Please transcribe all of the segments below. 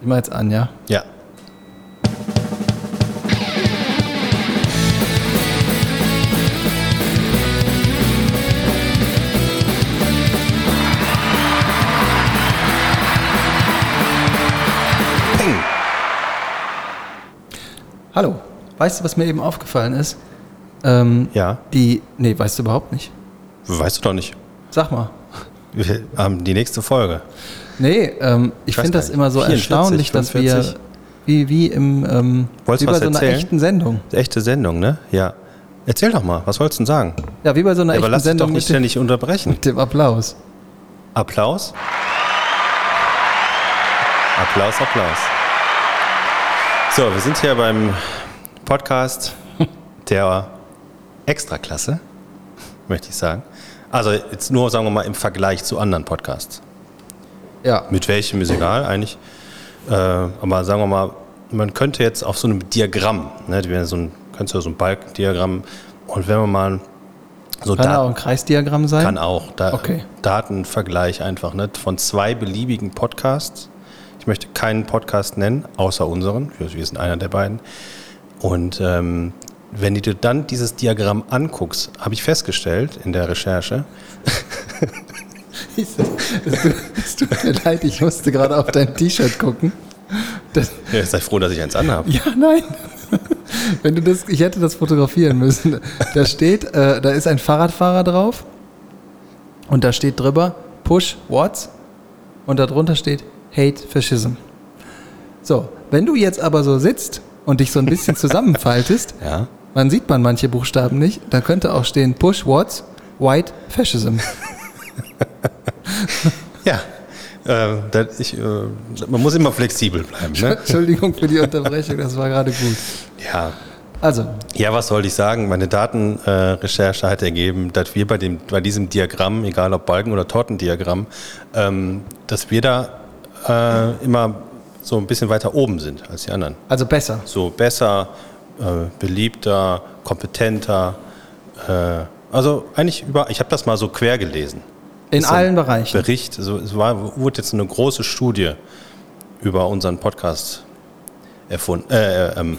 Mach jetzt an, ja? Ja. Peng. Hallo. Weißt du, was mir eben aufgefallen ist? Ähm, Ja, die. Nee, weißt du überhaupt nicht. weißt du doch nicht. Sag mal. Wir haben die nächste Folge. Nee, ähm, ich weiß finde das immer so 44, erstaunlich, dass 45. wir wie, wie im ähm, wie bei so einer erzählen? echten Sendung. Echte Sendung, ne? Ja. Erzähl doch mal, was wolltest du denn sagen? Ja, wie bei so einer Ja, aber echten lass dich doch Sendung nicht ständig unterbrechen. mit dem Applaus. Applaus. Applaus, Applaus. So, wir sind hier beim Podcast der Extraklasse, möchte ich sagen. Also jetzt nur, sagen wir mal, im Vergleich zu anderen Podcasts. Ja. Mit welchem ist egal eigentlich. Äh, aber sagen wir mal, man könnte jetzt auf so einem Diagramm, ne, so ein, könntest du so ein Balkendiagramm, und wenn man mal so Kann Dat- auch ein Kreisdiagramm sein. kann auch. Da, Okay. Datenvergleich einfach ne? von zwei beliebigen Podcasts. Ich möchte keinen Podcast nennen, außer unseren. Wir, wir sind einer der beiden. Und ähm, wenn du dir dann dieses Diagramm anguckst, habe ich festgestellt in der Recherche, Es tut- mir leid, ich musste gerade auf dein T-Shirt gucken. Das, ja, sei froh, dass ich eins anhabe. ja, nein. Wenn du das, ich hätte das fotografieren müssen. Da steht, äh, da ist ein Fahrradfahrer drauf und da steht drüber Push Watts und darunter steht Hate Fascism. So, wenn du jetzt aber so sitzt und dich so ein bisschen zusammenfaltest, Ja. man sieht man manche Buchstaben nicht, da könnte auch stehen Push Watts White Fascism. Ja. Äh, ich, äh, man muss immer flexibel bleiben. Ne? Entschuldigung für die Unterbrechung, das war gerade gut. Ja. Also, Ja, was soll ich sagen? Meine Datenrecherche äh, hat ergeben, dass wir bei, dem, bei diesem Diagramm, egal ob Balken- oder Tortendiagramm, ähm, dass wir da äh, immer so ein bisschen weiter oben sind als die anderen. also besser. So besser, äh, beliebter, kompetenter. Äh, also eigentlich über, ich habe das mal so quer gelesen. In allen Bereichen. Bericht, so, es war, wurde jetzt eine große Studie über unseren Podcast erfunden. Äh, äh, ähm,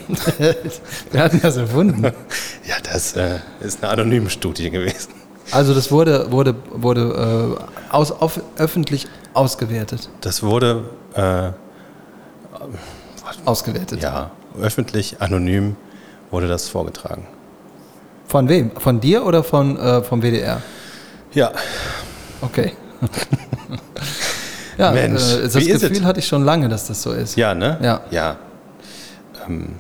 Wir hatten das erfunden. Ja, das äh, ist eine anonyme Studie gewesen. Also das wurde, wurde, wurde äh, aus, auf, öffentlich ausgewertet. Das wurde äh, Ausgewertet. ja öffentlich anonym wurde das vorgetragen. Von wem? Von dir oder von, äh, vom WDR? Ja, Okay. ja, Mensch, äh, das Gefühl hatte ich schon lange, dass das so ist. ja, ne? Ja. Ja. Ähm,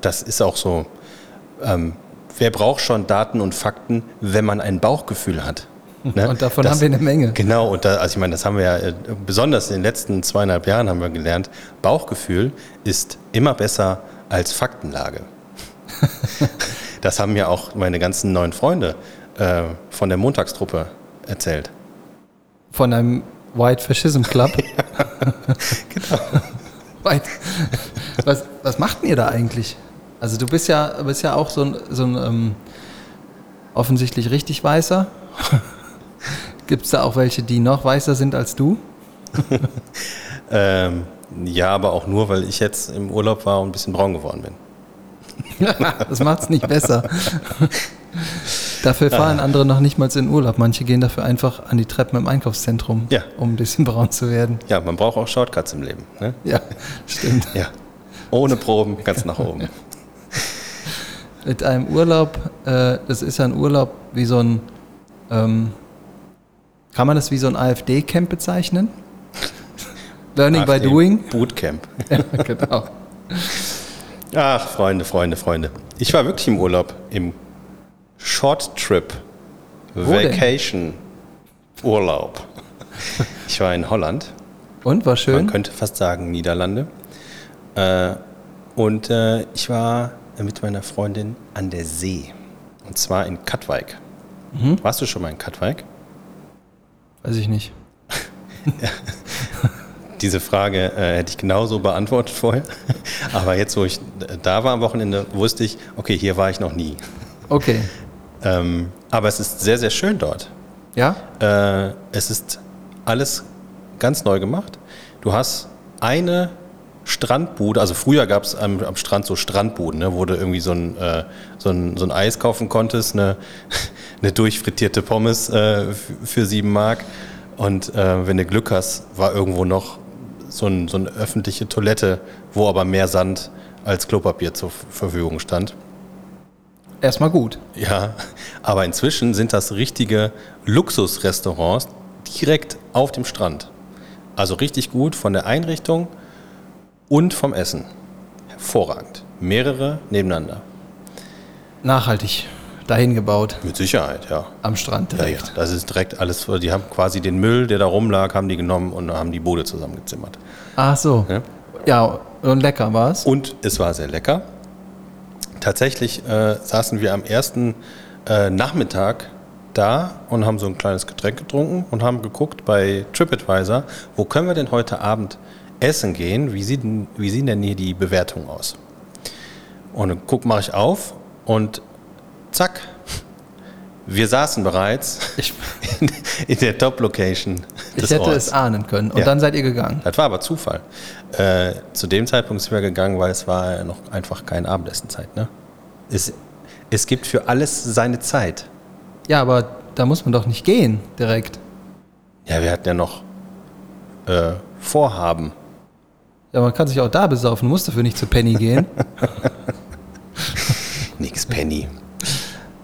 das ist auch so. Ähm, wer braucht schon Daten und Fakten, wenn man ein Bauchgefühl hat? Ne? Und davon Das- haben wir eine Menge. Genau, und da, also ich meine, das haben wir ja äh, besonders in den letzten zweieinhalb Jahren haben wir gelernt, Bauchgefühl ist immer besser als Faktenlage. das haben mir auch meine ganzen neuen Freunde äh, von der Montagstruppe erzählt. Von einem White Fascism Club. Genau. Was, was macht ihr da eigentlich? Also du bist ja, bist ja auch so ein, so ein ähm, offensichtlich richtig Weißer. Gibt es da auch welche, die noch weißer sind als du? Ähm, ja, aber auch nur, weil ich jetzt im Urlaub war und ein bisschen braun geworden bin. Das macht es nicht besser. Dafür fahren andere noch nicht mal in Urlaub. Manche gehen dafür einfach an die Treppen im Einkaufszentrum, Ja. um ein bisschen braun zu werden. Ja, man braucht auch Shortcuts im Leben. Ne? Ja, stimmt. Ja. Ohne Proben ganz nach oben. Mit einem Urlaub, äh, das ist ja ein Urlaub wie so ein, ähm, kann man das wie so ein AfD-Camp bezeichnen? Learning by AfD doing? Bootcamp. Ja, genau. Ach, Freunde, Freunde, Freunde. Ich war wirklich im Urlaub, im Short Trip Wo denn? Vacation Urlaub. Ich war in Holland, Und, war man schön? könnte fast sagen Niederlande. Äh, und äh, ich war mit meiner Freundin an der See. Und zwar in Katwijk. Mhm. Warst du schon mal in Katwijk? Weiß ich nicht. Diese Frage äh, hätte ich genauso beantwortet vorher. Aber jetzt, wo ich da war am Wochenende, wusste ich, okay, hier war ich noch nie. Okay. Ähm, aber es ist sehr, sehr schön dort. Ja? Äh, es ist alles ganz neu gemacht. Du hast eine Strandbude, also früher gab es am, am Strand so Strandbuden, ne, wo du irgendwie so ein, äh, so, ein, so ein Eis kaufen konntest, eine, eine durchfrittierte Pommes äh, für sieben Mark. Und äh, wenn du Glück hast, war irgendwo noch so, ein, so eine öffentliche Toilette, wo aber mehr Sand als Klopapier zur Verfügung stand. Erstmal gut. Ja, aber inzwischen sind das richtige Luxusrestaurants direkt auf dem Strand. Also richtig gut von der Einrichtung und vom Essen. Hervorragend. Mehrere nebeneinander. Nachhaltig dahin gebaut. Mit Sicherheit, ja. Am Strand Ja, ja. direkt. Das ist direkt alles. Die haben quasi den Müll, der da rumlag, haben die genommen und haben die Bude zusammengezimmert. Ach so. Ja. Ja, und lecker war es. Und es war sehr lecker. Tatsächlich äh, saßen wir am ersten äh, Nachmittag da und haben so ein kleines Getränk getrunken und haben geguckt bei TripAdvisor, wo können wir denn heute Abend essen gehen? Wie sieht, wie sehen denn hier die Bewertungen aus? Und dann guck, mache ich auf und zack, wir saßen bereits Ich, in, in der Top-Location ich hätte Orts. es ahnen können. Und Ja. dann seid ihr gegangen. Das war aber Zufall. Äh, zu dem Zeitpunkt sind wir gegangen, weil es war ja noch einfach keine Abendessenzeit. Ne? Es, es gibt für alles seine Zeit. Ja, aber da muss man doch nicht gehen direkt. Ja, wir hatten ja noch äh, Vorhaben. Ja, man kann sich auch da besaufen, muss dafür nicht zu Penny gehen. Nix Penny.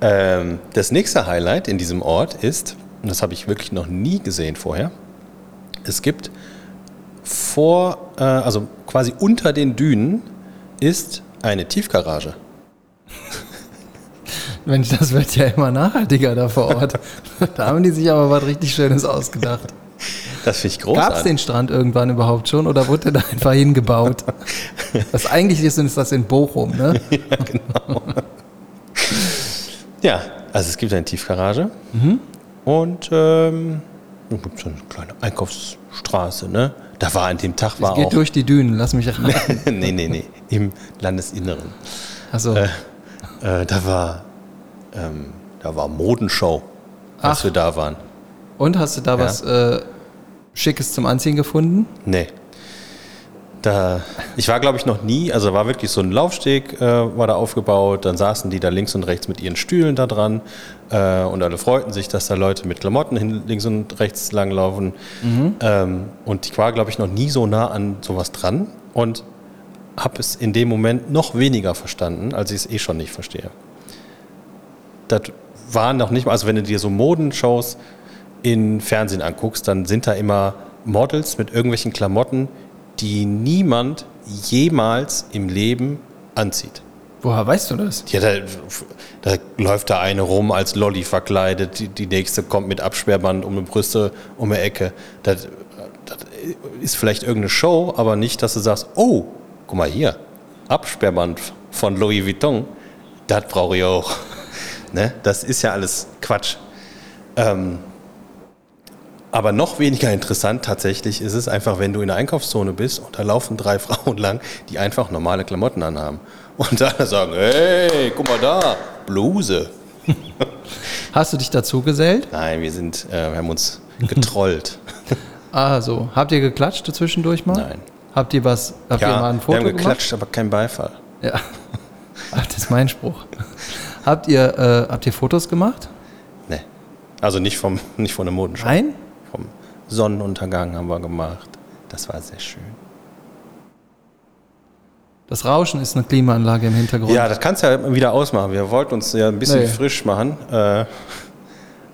Ähm, das nächste Highlight in diesem Ort ist, und das habe ich wirklich noch nie gesehen vorher, es gibt vor, äh, also quasi unter den Dünen ist eine Tiefgarage. Mensch, das wird ja immer nachhaltiger da vor Ort. da haben die sich aber was richtig Schönes ausgedacht. Das finde ich großartig. Gab es den Strand irgendwann überhaupt schon oder wurde der da einfach hingebaut? Das eigentlich ist, ist das in Bochum, ne? Ja, also es gibt eine Tiefgarage Mhm. und ähm, es gibt so eine kleine Einkaufsstraße. Ne? Da war an dem Tag war Es geht auch. durch die Dünen, lass mich raten. nee, nee, nee, im Landesinneren. Also, Äh, äh, da war ähm, da war Modenshow, als Ach. wir da waren. und hast du da Ja. was äh, Schickes zum Anziehen gefunden? Nee. Da, ich war, glaube ich, noch nie, also war wirklich so ein Laufsteg, äh, war da aufgebaut, dann saßen die da links und rechts mit ihren Stühlen da dran äh, und alle freuten sich, dass da Leute mit Klamotten hin, links und rechts langlaufen. Ähm, und ich war, glaube ich, noch nie so nah an sowas dran und habe es in dem Moment noch weniger verstanden, als ich es eh schon nicht verstehe. Das war noch nicht mal, also wenn du dir so Modenshows in Fernsehen anguckst, dann sind da immer Models mit irgendwelchen Klamotten, die niemand jemals im Leben anzieht. Woher weißt du das? Ja, da, da läuft da eine rum als Lolli verkleidet, die, die nächste kommt mit Absperrband um die Brüste um die Ecke. Das, das ist vielleicht irgendeine Show, aber nicht, dass du sagst, oh, guck mal hier, Absperrband von Louis Vuitton, das brauche ich auch. ne? Das ist ja alles Quatsch. Ähm, aber noch weniger interessant tatsächlich ist es einfach, wenn du in der Einkaufszone bist und da laufen drei Frauen lang, die einfach normale Klamotten anhaben. Und alle sagen, hey, guck mal da, Bluse. Hast du dich dazu gesellt? Nein, wir sind, äh, wir haben uns getrollt. Ah, so. Habt ihr geklatscht zwischendurch mal? Nein. Habt ihr was, habt ihr mal ein wir Foto haben gemacht? geklatscht, aber kein Beifall. Ja. Ach, das ist mein Spruch. habt ihr, äh, habt ihr Fotos gemacht? Nee. Also nicht, vom, nicht von der Modenschau. Nein? Sonnenuntergang haben wir gemacht. Das war sehr schön. Das Rauschen ist eine Klimaanlage im Hintergrund. Ja, das kannst du ja wieder ausmachen. Wir wollten uns ja ein bisschen Nee. frisch machen. Äh,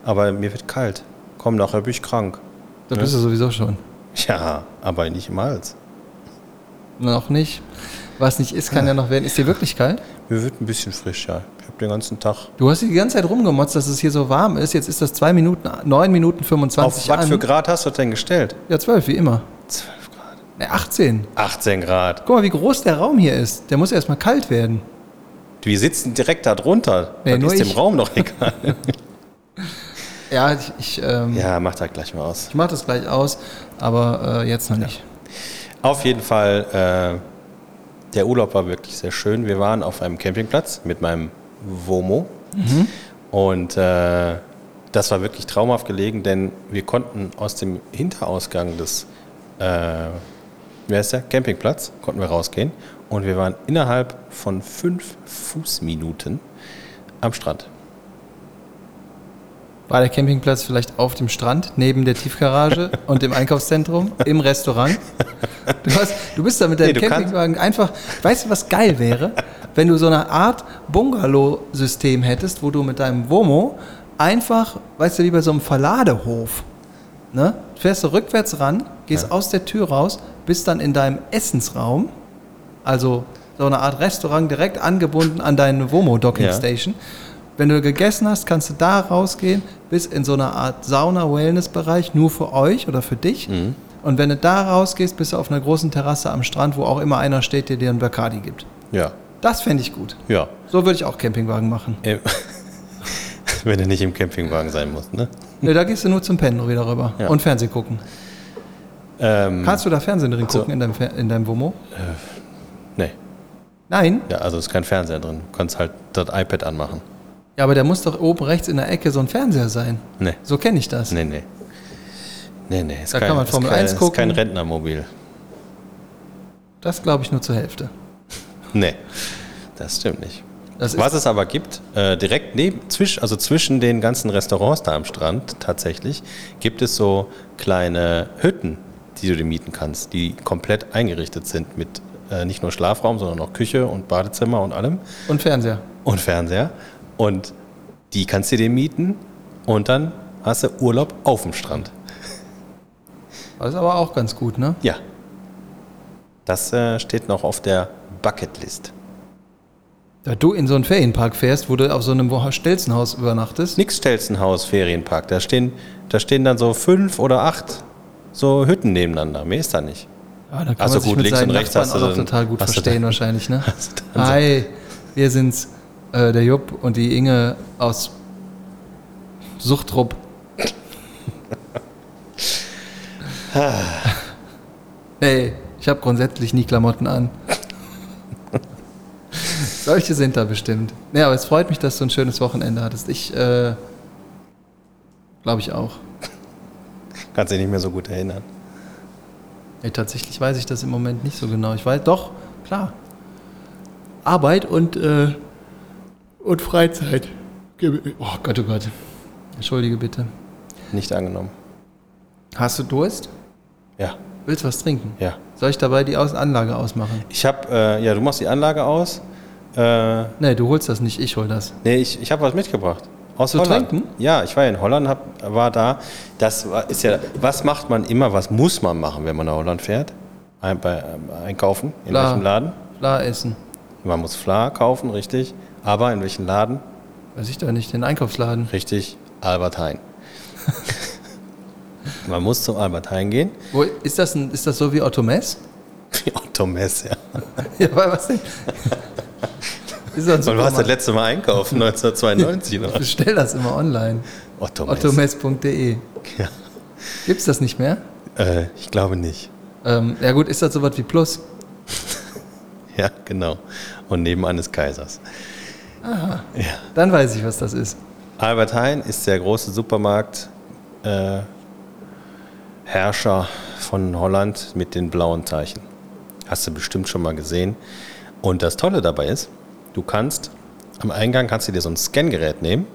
aber mir wird kalt. Komm, nachher bin ich krank. da bist du sowieso schon. Ja, aber nicht im Hals. Noch nicht. Was nicht ist, kann ja noch werden. Ist dir wirklich kalt? Mir wird ein bisschen frisch, ja. Ich habe den ganzen Tag. Du hast die ganze Zeit rumgemotzt, dass es hier so warm ist. Jetzt ist das 2 Minuten, 9 Minuten 25 Auf was für. Grad hast du das denn gestellt? Ja, 12, wie immer. 12 Grad. Ne, 18. 18 Grad. Guck mal, wie groß der Raum hier ist. Der muss erstmal kalt werden. Wir sitzen direkt da drunter. Nee, das ist dem. Raum doch egal. Ja, ich, ich, ähm, ja, mach das gleich mal aus. ich mache das gleich aus, aber äh, jetzt noch nicht. Auf jeden Fall, äh, der Urlaub war wirklich sehr schön. Wir waren auf einem Campingplatz mit meinem Womo. Und äh, das war wirklich traumhaft gelegen, denn wir konnten aus dem Hinterausgang des, äh, wie heißt der? Campingplatz, konnten wir rausgehen. Und wir waren innerhalb von fünf Fußminuten am Strand. War der Campingplatz vielleicht auf dem Strand, neben der Tiefgarage und dem Einkaufszentrum, im Restaurant? Du, hast, du bist da mit deinem Nee, Campingwagen einfach. Weißt du, was geil wäre? Wenn du so eine Art Bungalow-System hättest, wo du mit deinem Womo einfach, weißt du, wie bei so einem Verladehof, ne? Fährst du rückwärts ran, gehst aus der Tür raus, bist dann in deinem Essensraum, also so eine Art Restaurant direkt angebunden an deine Womo-Docking Ja. Station. Wenn du gegessen hast, kannst du da rausgehen, bis in so eine Art Sauna-Wellness-Bereich, nur für euch oder für dich. Mhm. Und wenn du da rausgehst, bist du auf einer großen Terrasse am Strand, wo auch immer einer steht, der dir einen Bacardi gibt. Ja, Das fände ich gut. ja. So würde ich auch Campingwagen machen. Äh, Wenn du nicht im Campingwagen sein musst, ne? Ne, da gehst du nur zum Pennen wieder rüber Ja. und Fernsehen gucken. Ähm, Kannst du da Fernsehen drin So. gucken in deinem, Fer- in deinem Womo? nee. Nein? Ja, also ist kein Fernseher drin. Du kannst halt das iPad anmachen. Ja, aber da muss doch oben rechts in der Ecke so ein Fernseher sein. Nee. So kenne ich das. Nee, nee. Nee, nee. Ist Da kann man ist Formel kein, 1 Ist gucken. kein Rentnermobil. Das glaube ich nur zur Hälfte. Nee, das stimmt nicht. Das ist, Was es aber gibt, äh, direkt neben, zwisch, also zwischen den ganzen Restaurants da am Strand tatsächlich, gibt es so kleine Hütten, die du dir mieten kannst, die komplett eingerichtet sind mit äh, nicht nur Schlafraum, sondern auch Küche und Badezimmer und allem und Fernseher. und Fernseher. Und die kannst du dir mieten und dann hast du Urlaub auf dem Strand. Das ist aber auch ganz gut, ne? Ja. Das äh, steht noch auf der Bucketlist. Da du in so einen Ferienpark fährst, wo du auf so einem Stelzenhaus übernachtest. Nix Stelzenhaus Ferienpark. Da stehen, da stehen dann so fünf oder acht so Hütten nebeneinander. Mehr ist da nicht. Ja, da kann Also man sich gut, mit links und rechts Nachbarn hast du dann- total gut verstehen wahrscheinlich, ne? Hi, wir sind's, äh, der Jupp und die Inge aus Suchtrupp. Ey, ich habe grundsätzlich nie Klamotten an. Solche sind da bestimmt. Ja, aber es freut mich, dass du ein schönes Wochenende hattest. Ich, äh, glaube ich auch. Kannst dich nicht mehr so gut erinnern. Nee, tatsächlich weiß ich das im Moment nicht so genau. Ich weiß, doch, klar. Arbeit und, äh, und Freizeit. Oh Gott, oh Gott. Entschuldige bitte. Nicht angenommen. Hast du Durst? Ja, Willst was trinken? ja. Soll ich dabei die Aus Anlage ausmachen? Ich habe, äh, ja, du machst die Anlage aus. Äh, Nee, du holst das nicht, ich hol das. nee, ich, ich habe was mitgebracht. Aus Zu Holland. trinken? Ja, ich war in Holland, hab, war da. Das war, ist ja, was macht man immer, was muss man machen, wenn man nach Holland fährt? Ein, bei, äh, einkaufen? In Klar. welchem Laden? Klar essen. Man muss Fla kaufen, richtig. Aber in welchem Laden? Weiß ich doch nicht, den Einkaufsladen. Richtig, Albert Heijn. Man muss zum Albert Heijn gehen. Wo, ist, das ein, ist das so wie Otto Mess? Wie Otto Mess, ja. Ja, weil was denn? Ist das Wann warst du das letzte Mal einkaufen? 1992 Ich oder? bestell das immer online. Otto Mess. Ottomess.de. Ja. Gibt's das nicht mehr? Äh, ich glaube nicht. Ähm, ja gut, ist das sowas wie Plus? Ja, genau. Und nebenan ist Kaisers. Ja. Dann weiß ich, was das ist. Albert Heijn ist der große Supermarkt äh, von Holland mit den blauen Zeichen. Hast du bestimmt schon mal gesehen. Und das Tolle dabei ist, du kannst am Eingang kannst du dir so ein Scangerät nehmen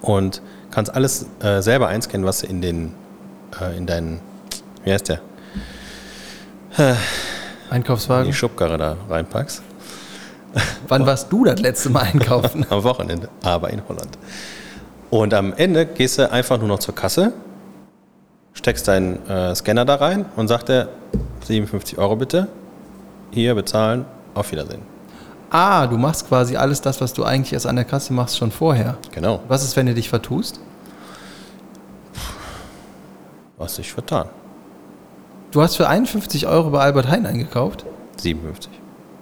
und kannst alles äh, selber einscannen, was du in den äh, in deinen wie heißt der in Einkaufswagen. die Schubkarre da reinpackst. Wann warst du das letzte Mal einkaufen? Am Wochenende, aber in Holland. Und am Ende gehst du einfach nur noch zur Kasse, steckst deinen äh, Scanner da rein und sagt er, 57 Euro bitte, hier bezahlen, auf Wiedersehen. ah, du machst quasi alles das, was du eigentlich erst an der Kasse machst, schon vorher. Genau, Was ist, wenn du dich vertust? was sich vertan. Du hast für 51 Euro bei Albert Heijn eingekauft? 57.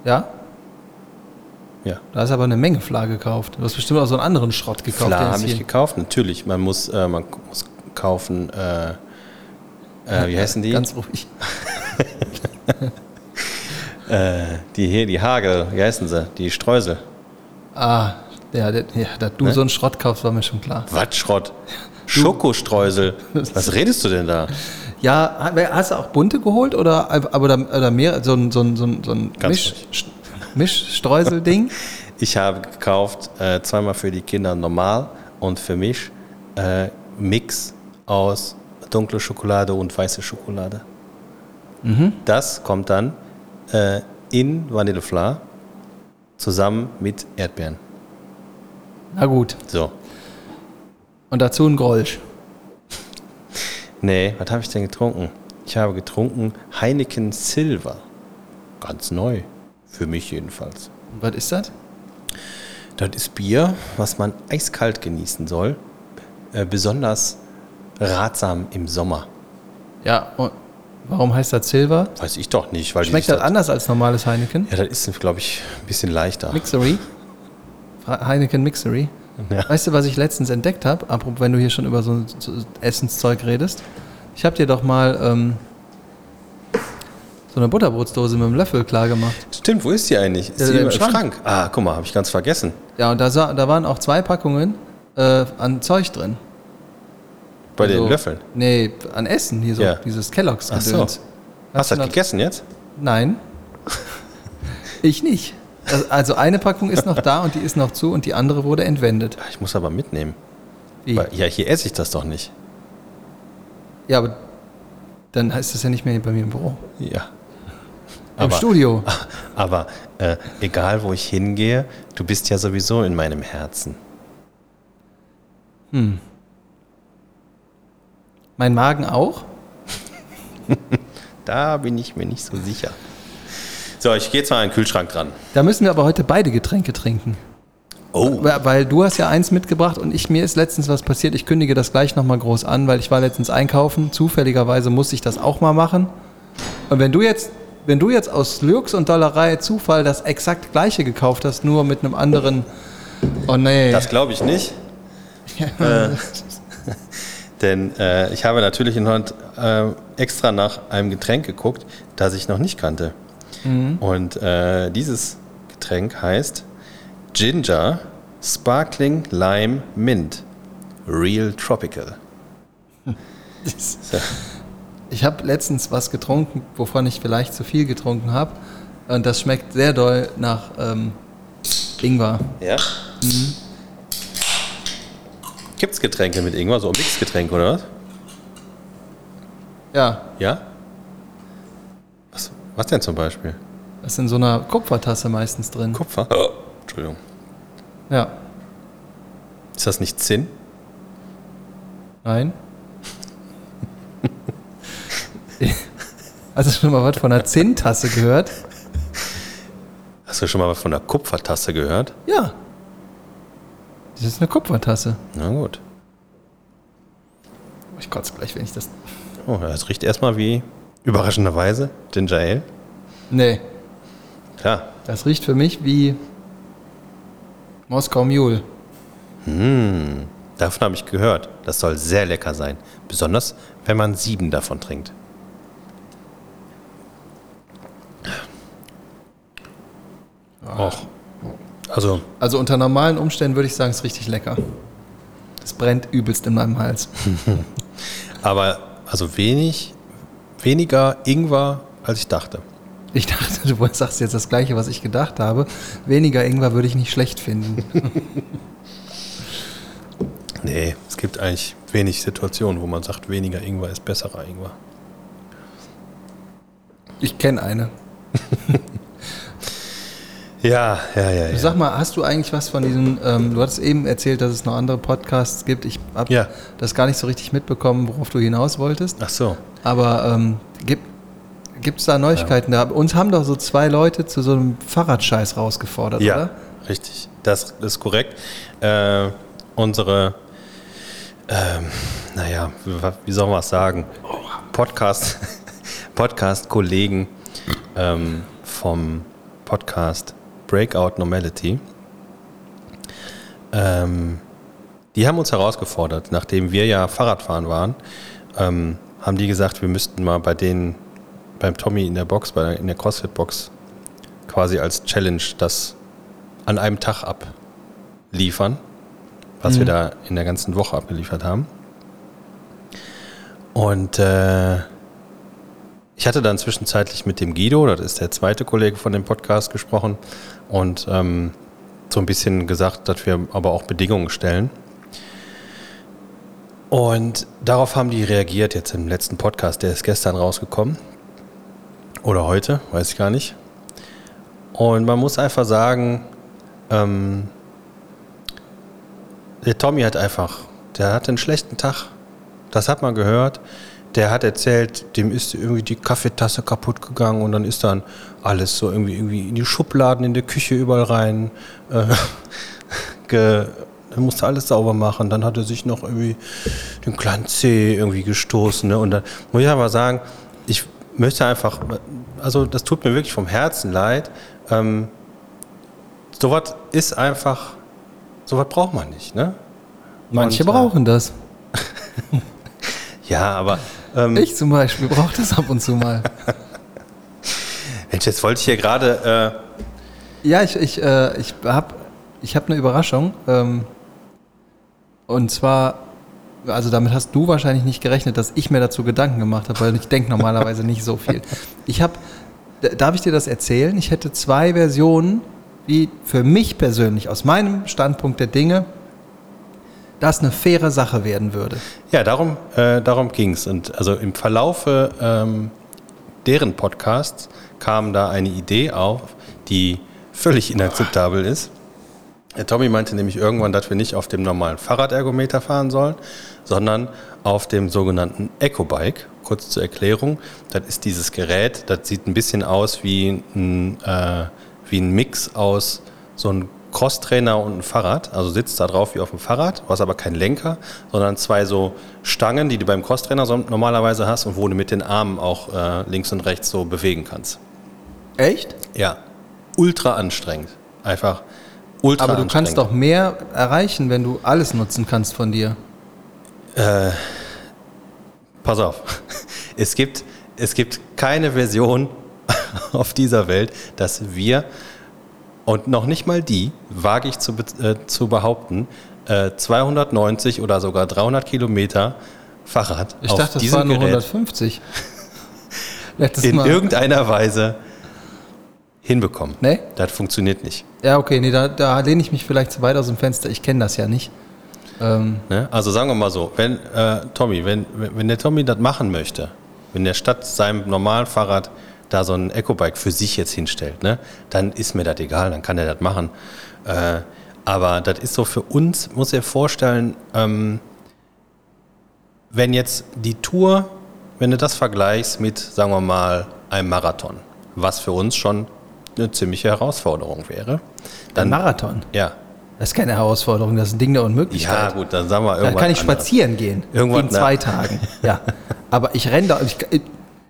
Ja? Ja. Da ist aber eine Menge Fla gekauft. Du hast bestimmt auch so einen anderen Schrott gekauft. Ist habe ich gekauft. Natürlich, man muss, äh, man muss kaufen, äh, äh, wie heißen die? Ganz ruhig. äh, die hier, die Hagel, wie heißen sie? Die Streusel. Ah, ja, ja dass du Ne? so einen Schrott kaufst, war mir schon klar. Watschrott. Schokostreusel. Was redest du denn da? Ja, hast du auch bunte geholt oder, aber oder, mehr, so ein, so ein, so ein, so ein Ganz Misch, Mischstreusel-Ding? Ich habe gekauft, äh, zweimal für die Kinder normal und für mich äh, Mix aus dunkle Schokolade und weiße Schokolade. Das kommt dann äh, in Vanillefla zusammen mit Erdbeeren. Na gut. So. Und dazu ein Grolsch. Nee, was habe ich denn getrunken? Ich habe getrunken Heineken Silver. Ganz neu. Für mich jedenfalls. Was ist das? Das ist Bier, was man eiskalt genießen soll. Äh, besonders ratsam im Sommer. Ja, und warum heißt das Silver? Weiß ich doch nicht. Weil Schmeckt das anders als normales Heineken? Ja, das ist, glaube ich, ein bisschen leichter. Mixery? Heineken Mixery. Ja. Weißt du, was ich letztens entdeckt habe? Apropos, wenn du hier schon über so, so Essenszeug redest. Ich habe dir doch mal ähm, so eine Butterbrotsdose mit einem Löffel klar gemacht. Stimmt, wo ist die eigentlich? Ist Ja, die im Schrank? Schrank. Ah, guck mal, habe ich ganz vergessen. Ja, und da, da waren auch zwei Packungen äh, an Zeug drin. Bei Also- den Löffeln. Nee, an Essen, hier so, Ja. dieses Kelloggs Ach so. gedöns. Hast du das gegessen jetzt? Nein. Ich nicht. Also- Also eine Packung ist noch da und die ist noch zu und die andere wurde entwendet. Ah, Ich muss aber mitnehmen. Wie? Weil, ja, hier esse ich das doch nicht. Ja, aber dann heißt das ja nicht mehr bei mir im Büro. Ja. Im Aber- Studio. Aber äh, egal, wo ich hingehe, du bist ja sowieso in meinem Herzen. Mein Magen auch? Da bin ich mir nicht so sicher. So, ich gehe jetzt mal an den Kühlschrank dran. Da müssen wir aber heute beide Getränke trinken. Oh, Weil weil du hast ja eins mitgebracht und ich, mir ist letztens was passiert. Ich kündige das gleich nochmal groß an, weil ich war letztens einkaufen. Zufälligerweise musste ich das auch mal machen. Und wenn du jetzt, wenn du jetzt aus Lux und Dollerei Zufall das exakt gleiche gekauft hast, nur mit einem anderen. Oh nee. das glaube ich nicht. äh, denn äh, ich habe natürlich in Holland äh, extra nach einem Getränk geguckt, das ich noch nicht kannte. Und äh, dieses Getränk heißt Ginger Sparkling Lime Mint Real Tropical. So. Ich habe letztens was getrunken, wovon ich vielleicht zu viel getrunken habe. Und das schmeckt sehr doll nach ähm, Ingwer. Ja? Gibt es Getränke mit Ingwer, so Mixgetränke oder was? Ja, Ja? Was, was denn zum Beispiel? das ist in so einer Kupfertasse meistens drin. Kupfer? Oh, Entschuldigung. Ja, Ist das nicht Zinn? nein. Hast du schon mal was von einer Zinntasse gehört? Hast du schon mal was von der Kupfertasse gehört? Ja. Das ist eine Kupfertasse. Na gut. Ich kotze gleich, wenn ich das. Oh, das riecht erstmal wie, überraschenderweise, Ginger Ale. Nee, Klar. das riecht für mich wie Moskau Mule. Davon habe ich gehört. Das soll sehr lecker sein. Besonders, wenn man sieben davon trinkt. Also, Also unter normalen Umständen würde ich sagen, es ist richtig lecker. Es brennt übelst in meinem Hals. aber also wenig, weniger Ingwer, als ich dachte. Ich dachte, du sagst jetzt das Gleiche, was ich gedacht habe. Weniger Ingwer würde ich nicht schlecht finden. Nee, es gibt eigentlich wenig Situationen, wo man sagt, weniger Ingwer ist besserer Ingwer. Ich kenne eine. Ja, ja, ja. ja. Sag mal, hast du eigentlich was von diesen, ähm, du hattest eben erzählt, dass es noch andere Podcasts gibt. Ich habe Ja. das gar nicht so richtig mitbekommen, worauf du hinaus wolltest. Ach so. Aber ähm, gibt es da Neuigkeiten? Da, uns haben doch so zwei Leute zu so einem Fahrradscheiß rausgefordert, Ja, oder? richtig. Das ist korrekt. Äh, unsere, ähm, naja, wie- wie soll man es sagen? Podcast, Podcast-Kollegen ähm, vom Podcast Breakout Normality. Ähm, die haben uns herausgefordert, nachdem wir ja Fahrradfahren waren, ähm, haben die gesagt, wir müssten mal bei denen, beim Tommy in der Box, bei, in der CrossFit-Box, quasi als Challenge das an einem Tag abliefern, was wir da in der ganzen Woche abgeliefert haben. Und äh, ich hatte dann zwischenzeitlich mit dem Guido, das ist der zweite Kollege von dem Podcast, gesprochen und ähm, so ein bisschen gesagt, dass wir aber auch Bedingungen stellen. Und darauf haben die reagiert jetzt im letzten Podcast, der ist gestern rausgekommen. Oder heute, weiß ich gar nicht. Und man muss einfach sagen, ähm, der Tommy hat einfach, der hat einen schlechten Tag. Das hat man gehört. Der hat erzählt, dem ist irgendwie die Kaffeetasse kaputt gegangen und dann ist dann alles so irgendwie, irgendwie in die Schubladen in der Küche überall rein. Äh, ge, er musste alles sauber machen. Dann hat er sich noch irgendwie den kleinen Zeh irgendwie gestoßen. Ne? Und dann muss ich aber sagen, ich möchte einfach, also das tut mir wirklich vom Herzen leid. Ähm, sowas ist einfach, sowas braucht man nicht. Ne? Manche Und, äh, brauchen das. Ja, aber ähm, Ich zum Beispiel brauche das ab und zu mal. Mensch, jetzt wollte ich hier gerade, Ja, ich, ich, äh, ich habe ich hab eine Überraschung. Ähm, und zwar, also damit hast du wahrscheinlich nicht gerechnet, dass ich mir dazu Gedanken gemacht habe, weil ich denke normalerweise nicht so viel. Ich habe, darf ich dir das erzählen? Ich hätte zwei Versionen, wie für mich persönlich, aus meinem Standpunkt der Dinge, das eine faire Sache werden würde. ja, darum, äh, darum ging es. Und also im Verlaufe ähm, deren Podcasts kam da eine Idee auf, die völlig inakzeptabel ist. Der Tommy meinte nämlich irgendwann, dass wir nicht auf dem normalen Fahrradergometer fahren sollen, sondern auf dem sogenannten Ecobike. Kurz zur Erklärung, das ist dieses Gerät, das sieht ein bisschen aus wie ein, äh, wie ein Mix aus so einem Crosstrainer und ein Fahrrad. Also sitzt da drauf wie auf dem Fahrrad, du hast aber keinen Lenker, sondern zwei so Stangen, die du beim Crosstrainer normalerweise hast und wo du mit den Armen auch äh, links und rechts so bewegen kannst. Echt? Ja, ultra anstrengend. Einfach ultra Aber du kannst doch mehr erreichen, wenn du alles nutzen kannst von dir. Pass auf. Es gibt, es gibt keine Version auf dieser Welt, dass wir, und noch nicht mal die, wage ich zu, äh, zu behaupten, äh, 290 oder sogar 300 Kilometer Fahrrad Ich auf dachte, das diesem waren nur Gerät 150. Letztes in Mal. irgendeiner Weise hinbekommen. Nee? Das funktioniert nicht. Ja, okay, nee, da, da lehne ich mich vielleicht zu weit aus dem Fenster. Ich kenne das ja nicht. Ähm, Ne? Also sagen wir mal so, wenn äh, Tommy, wenn wenn der Tommy das machen möchte, wenn der statt seinem normalen Fahrrad da so ein Ecobike für sich jetzt hinstellt, ne, dann ist mir das egal, dann kann er das machen. Äh, aber das ist so für uns, muss er vorstellen, ähm, wenn jetzt die Tour, wenn du das vergleichst mit, sagen wir mal, einem Marathon, was für uns schon eine ziemliche Herausforderung wäre, ein dann, Marathon. ja, Das ist keine Herausforderung, das ist ein Ding der ja Unmöglichkeit. gut, dann sagen wir da irgendwas kann ich anderes. spazieren gehen. Irgendwann, in zwei Tagen. Ja. Aber ich renne da. Ich,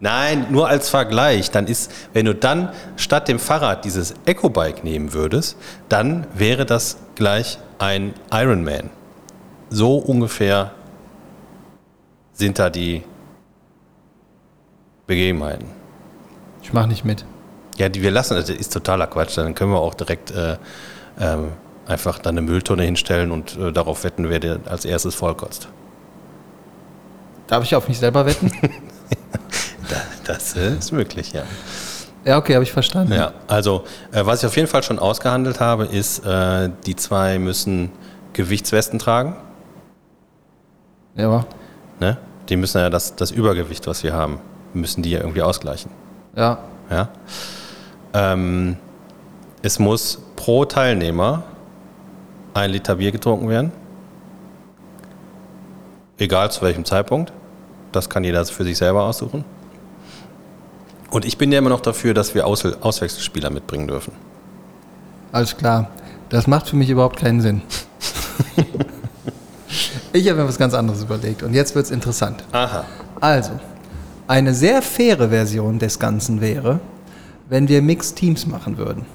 Nein, nur als Vergleich. Dann ist, wenn du dann statt dem Fahrrad dieses Ecobike nehmen würdest, dann wäre das gleich ein Ironman. So ungefähr sind da die Begebenheiten. ich mache nicht mit. Ja, die wir lassen, das ist totaler Quatsch. Dann können wir auch direkt äh, ähm, einfach dann eine Mülltonne hinstellen und äh, darauf wetten, wer der als erstes vollkotzt. Darf ich auf mich selber wetten? Das ist möglich, ja. ja, okay, habe ich verstanden. Ja, also äh, was ich auf jeden Fall schon ausgehandelt habe, ist, äh, die zwei müssen Gewichtswesten tragen. Ja, Ne? Die müssen ja das, das Übergewicht, was wir haben, müssen die ja irgendwie ausgleichen. ja. Ja? Ähm, es muss pro Teilnehmer ein Liter Bier getrunken werden. Egal zu welchem Zeitpunkt. Das kann jeder für sich selber aussuchen. Und ich bin ja immer noch dafür, dass wir Aus Auswechselspieler mitbringen dürfen. Alles klar. Das macht für mich überhaupt keinen Sinn. ich habe mir was ganz anderes überlegt und jetzt wird es interessant. Aha. Also, eine sehr faire Version des Ganzen wäre, wenn wir Mixed Teams machen würden.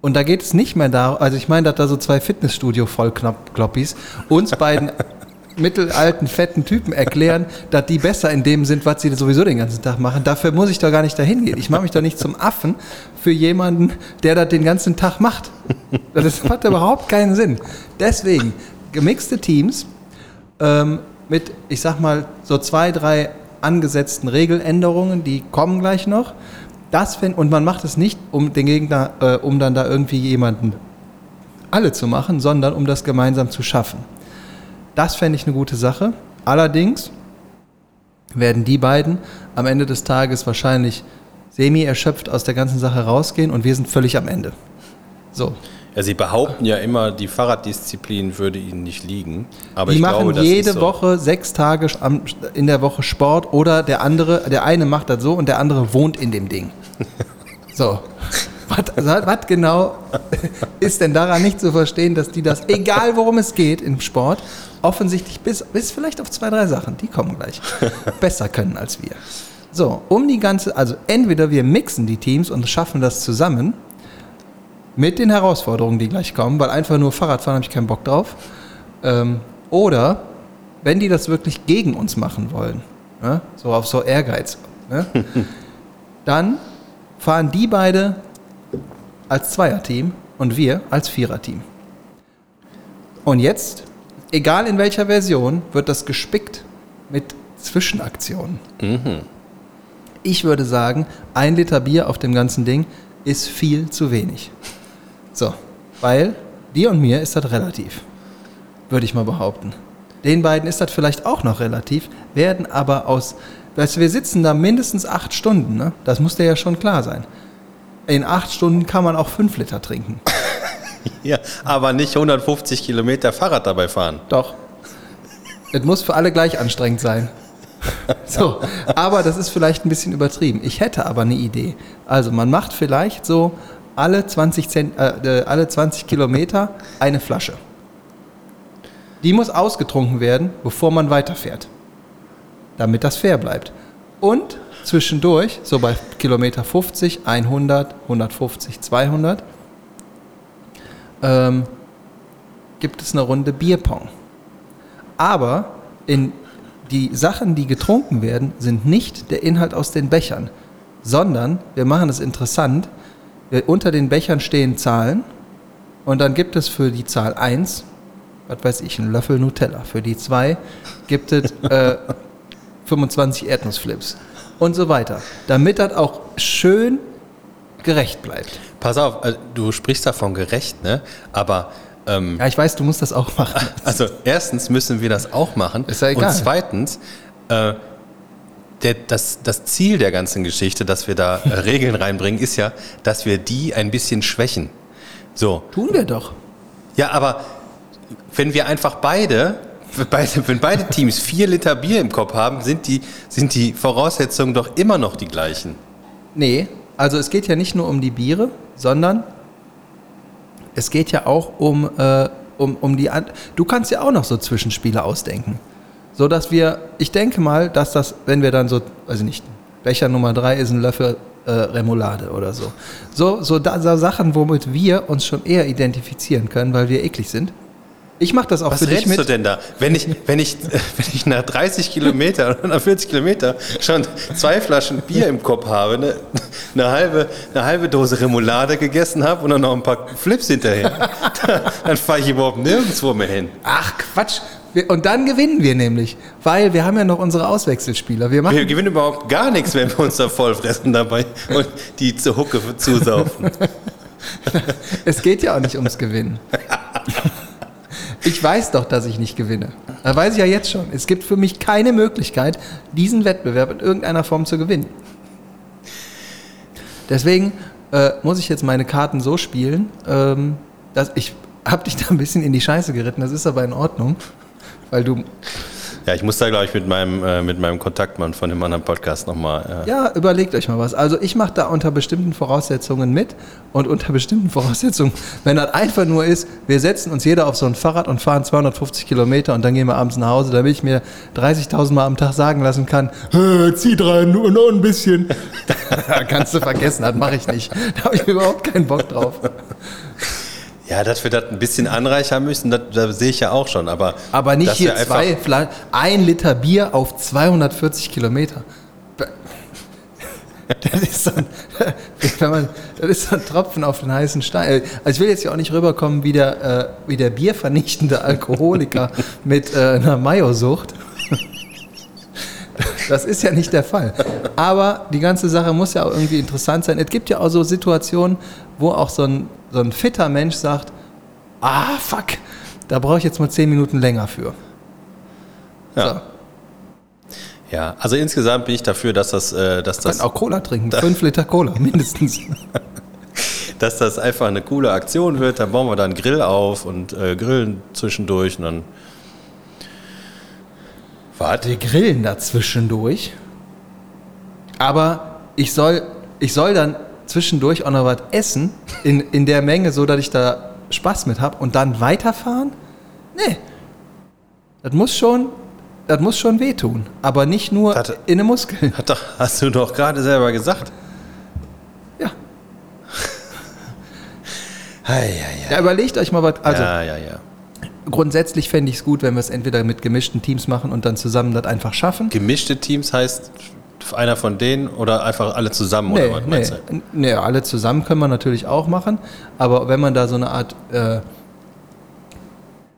Und da geht es nicht mehr darum, also ich meine, dass da so zwei Fitnessstudio-Vollkloppis uns beiden mittelalten, fetten Typen erklären, dass die besser in dem sind, was sie sowieso den ganzen Tag machen. Dafür muss ich doch gar nicht dahin gehen. Ich mache mich doch nicht zum Affen für jemanden, der das den ganzen Tag macht. Das hat überhaupt keinen Sinn. Deswegen, gemixte Teams ähm, mit, ich sag mal, so zwei, drei angesetzten Regeländerungen, die kommen gleich noch. Das, wenn, und man macht es nicht, um den Gegner, äh, um dann da irgendwie jemanden alle zu machen, sondern um das gemeinsam zu schaffen. Das fände ich eine gute Sache. Allerdings werden die beiden am Ende des Tages wahrscheinlich semi erschöpft aus der ganzen Sache rausgehen und wir sind völlig am Ende. So. Ja, Sie behaupten ja immer, die Fahrraddisziplin würde Ihnen nicht liegen. Aber die ich machen glaube, jede so. Woche sechs Tage in der Woche Sport oder der andere, der eine macht das so und der andere wohnt in dem Ding. So. Was, genau ist denn daran nicht zu verstehen, dass die das, egal worum es geht im Sport, offensichtlich bis, bis vielleicht auf zwei, drei Sachen, die kommen gleich, besser können als wir. So, um die ganze, also entweder wir mixen die Teams und schaffen das zusammen mit den Herausforderungen, die gleich kommen, weil einfach nur Fahrradfahren habe ich keinen Bock drauf. Ähm, oder wenn die das wirklich gegen uns machen wollen, ne, so auf so Ehrgeiz, ne, dann fahren die beide als Zweierteam und wir als Viererteam. Und jetzt, egal in welcher Version, wird das gespickt mit Zwischenaktionen. Ich würde sagen, ein Liter Bier auf dem ganzen Ding ist viel zu wenig. So, weil dir und mir ist das relativ, würde ich mal behaupten. Den beiden ist das vielleicht auch noch relativ, werden aber aus, weißt du, wir sitzen da mindestens acht Stunden, ne? Das muss dir ja schon klar sein. In acht Stunden kann man auch fünf Liter trinken. Ja, aber nicht 150 Kilometer Fahrrad dabei fahren. Doch. Es muss für alle gleich anstrengend sein. So, aber das ist vielleicht ein bisschen übertrieben. Ich hätte aber eine Idee. Also man macht vielleicht so alle 20, Zent, äh, äh, alle 20 Kilometer eine Flasche. Die muss ausgetrunken werden, bevor man weiterfährt. Damit das fair bleibt. Und zwischendurch, so bei Kilometer 50, 100, 150, 200, ähm, gibt es eine Runde Bierpong. Aber in die Sachen, die getrunken werden, sind nicht der Inhalt aus den Bechern, sondern wir machen es interessant. Wir, unter den Bechern stehen Zahlen und dann gibt es für die Zahl 1, was weiß ich, einen Löffel Nutella. Für die 2 gibt es äh, 25 Erdnussflips und so weiter. Damit das auch schön gerecht bleibt. Pass auf, also du sprichst davon gerecht, ne? Aber ähm, Ja, ich weiß, du musst das auch machen. also erstens müssen wir das auch machen. Ist ja egal. Und zweitens, äh, der, das, das Ziel der ganzen Geschichte, dass wir da äh, Regeln reinbringen, ist ja, dass wir die ein bisschen schwächen. So. Tun wir doch. Ja, aber wenn wir einfach beide, beide wenn beide Teams vier Liter Bier im Kopf haben, sind die, sind die Voraussetzungen doch immer noch die gleichen. Nee, also es geht ja nicht nur um die Biere, sondern es geht ja auch um, äh, um, um die. An du kannst ja auch noch so Zwischenspiele ausdenken. So dass wir, ich denke mal, dass das, wenn wir dann so, ich nicht, Becher Nummer drei ist ein Löffel äh, Remoulade oder so. So, so, da, so Sachen, womit wir uns schon eher identifizieren können, weil wir eklig sind. Ich mache das auch Was für dich redest mit. du denn da? Wenn ich, wenn ich, wenn ich nach 30 Kilometer oder nach 40 Kilometer schon zwei Flaschen Bier im Kopf habe, eine, eine, halbe, eine halbe Dose Remoulade gegessen habe und dann noch ein paar Flips hinterher, dann fahre ich überhaupt nirgendwo mehr hin. Ach Quatsch. Und dann gewinnen wir nämlich, weil wir haben ja noch unsere Auswechselspieler. Wir machen Wir gewinnen überhaupt gar nichts, wenn wir uns da vollfressen dabei und die zur Hucke zusaufen. Es geht ja auch nicht ums Gewinnen. Ich weiß doch, dass ich nicht gewinne. Das weiß ich ja jetzt schon. Es gibt für mich keine Möglichkeit, diesen Wettbewerb in irgendeiner Form zu gewinnen. Deswegen äh, muss ich jetzt meine Karten so spielen, ähm, dass ich habe dich da ein bisschen in die Scheiße geritten. Das ist aber in Ordnung, weil du Ja, ich muss da, glaube ich, mit meinem, äh, mit meinem Kontaktmann von dem anderen Podcast nochmal. Äh, Ja, überlegt euch mal was. Also ich mache da unter bestimmten Voraussetzungen mit und unter bestimmten Voraussetzungen, wenn das einfach nur ist, wir setzen uns jeder auf so ein Fahrrad und fahren 250 Kilometer und dann gehen wir abends nach Hause, damit ich mir 30.000 Mal am Tag sagen lassen kann, "Äh, zieh dran, nur noch ein bisschen. Kannst du vergessen, das mache ich nicht. Da habe ich überhaupt keinen Bock drauf. Ja, dass wir das ein bisschen anreichern müssen, das, das sehe ich ja auch schon. Aber, Aber nicht hier zwei, ein Liter Bier auf 240 Kilometer. Das ist, so ein, wenn man, das ist ein Tropfen auf den heißen Stein. Also ich will jetzt ja auch nicht rüberkommen wie der, äh, wie der biervernichtende Alkoholiker mit äh, einer Mayo-Sucht. Das ist ja nicht der Fall. Aber die ganze Sache muss ja auch irgendwie interessant sein. Es gibt ja auch so Situationen, wo auch so ein, so ein fitter Mensch sagt, ah, fuck, da brauche ich jetzt mal zehn Minuten länger für. Ja. So. Ja, also insgesamt bin ich dafür, dass das, äh, dass Kann das, auch Cola trinken. Fünf Liter Cola, mindestens. dass das einfach eine coole Aktion wird. Dann bauen wir da einen Grill auf und äh, grillen zwischendurch und dann. Warte. Wir grillen da zwischendurch. Aber ich soll, ich soll dann zwischendurch auch noch was essen, in, in der Menge, so dass ich da Spaß mit habe und dann weiterfahren? Nee. Das muss schon, das muss schon wehtun. Aber nicht nur Das- in den Muskeln. Hat doch, hast du doch gerade selber gesagt. Ja. Hei, hei, ja, überlegt euch mal was. Also, ja, ja, ja. Grundsätzlich fände ich es gut, wenn wir es entweder mit gemischten Teams machen und dann zusammen das einfach schaffen. Gemischte Teams heißt einer von denen oder einfach alle zusammen oder Nee, was nee, meinst du? nee, alle zusammen können wir natürlich auch machen, aber wenn man da so eine Art, äh,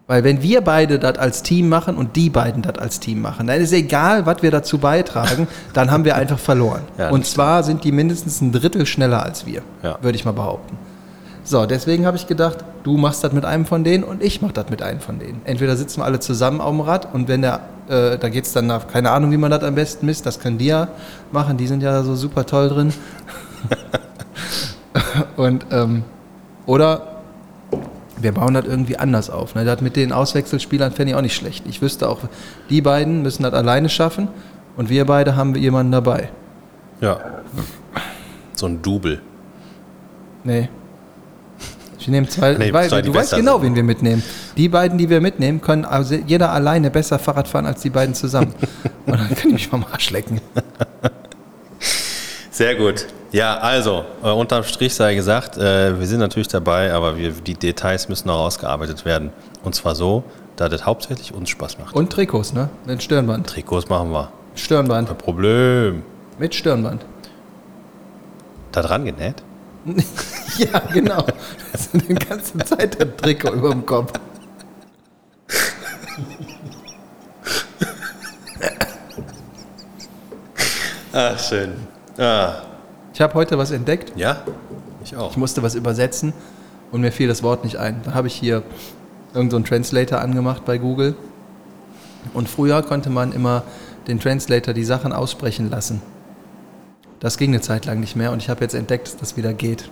weil wenn wir beide das als Team machen und die beiden das als Team machen, dann ist egal, was wir dazu beitragen, dann haben wir einfach verloren. Ja, und zwar sind die mindestens ein Drittel schneller als wir, Ja. würde ich mal behaupten. So, deswegen habe ich gedacht, du machst das mit einem von denen und ich mache das mit einem von denen. Entweder sitzen wir alle zusammen auf dem Rad und wenn der, äh, da geht es dann nach, keine Ahnung, wie man das am besten misst, das können die ja machen, die sind ja so super toll drin. und, ähm, oder wir bauen das irgendwie anders auf. Ne? Das mit den Auswechselspielern fände ich auch nicht schlecht. Ich wüsste auch, die beiden müssen das alleine schaffen und wir beide haben jemanden dabei. Ja. So ein Double. Nee. Ich nehme zwei, Nee, weil, zwei, du weißt genau, sind. wen wir mitnehmen. Die beiden, die wir mitnehmen, können also jeder alleine besser Fahrrad fahren als die beiden zusammen. Und dann kann ich mich vom Arsch lecken. Sehr gut. Ja, also, äh, unterm Strich sei gesagt, äh, wir sind natürlich dabei, aber wir, die Details müssen noch ausgearbeitet werden. Und zwar so, dass das hauptsächlich uns Spaß macht. Und Trikots, ne? Mit Stirnband. Trikots machen wir. Stirnband. Kein Problem. Mit Stirnband. Da dran genäht? Ja, genau. Das ist die ganze Zeit ein Trikot über dem Kopf. Ach, schön. Ah, Ich habe heute was entdeckt. ja, ich auch. Ich musste was übersetzen und mir fiel das Wort nicht ein. Da habe ich hier irgendeinen so einen Translator angemacht bei Google. Und früher konnte man immer den Translator die Sachen aussprechen lassen. Das ging eine Zeit lang nicht mehr und ich habe jetzt entdeckt, dass das wieder geht.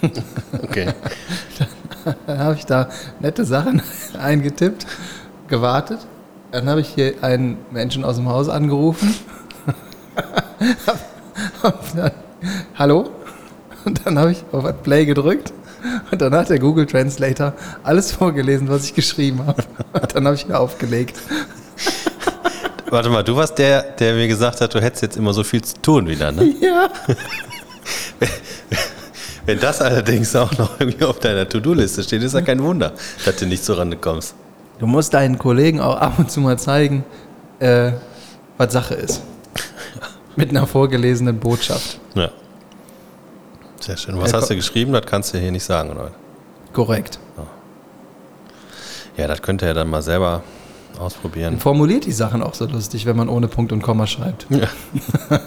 Okay. Dann habe ich da nette Sachen eingetippt, gewartet. Dann habe ich hier einen Menschen aus dem Haus angerufen. Dann, Hallo? Und dann habe ich auf Play gedrückt. Und dann hat der Google Translator alles vorgelesen, was ich geschrieben habe. Und dann habe ich wieder aufgelegt. Warte mal, du warst der, der mir gesagt hat, du hättest jetzt immer so viel zu tun wieder, ne? Ja. Wenn das allerdings auch noch irgendwie auf deiner To-Do-Liste steht, ist ja kein Wunder, dass du nicht zur Rande kommst. Du musst deinen Kollegen auch ab und zu mal zeigen, äh, was Sache ist. Mit einer vorgelesenen Botschaft. Ja. Sehr schön. Was Ja, hast du geschrieben? Das kannst du hier nicht sagen, oder? Korrekt. Ja, das könnt ihr ja dann mal selber ausprobieren. Formuliert die Sachen auch so lustig, wenn man ohne Punkt und Komma schreibt. Ja.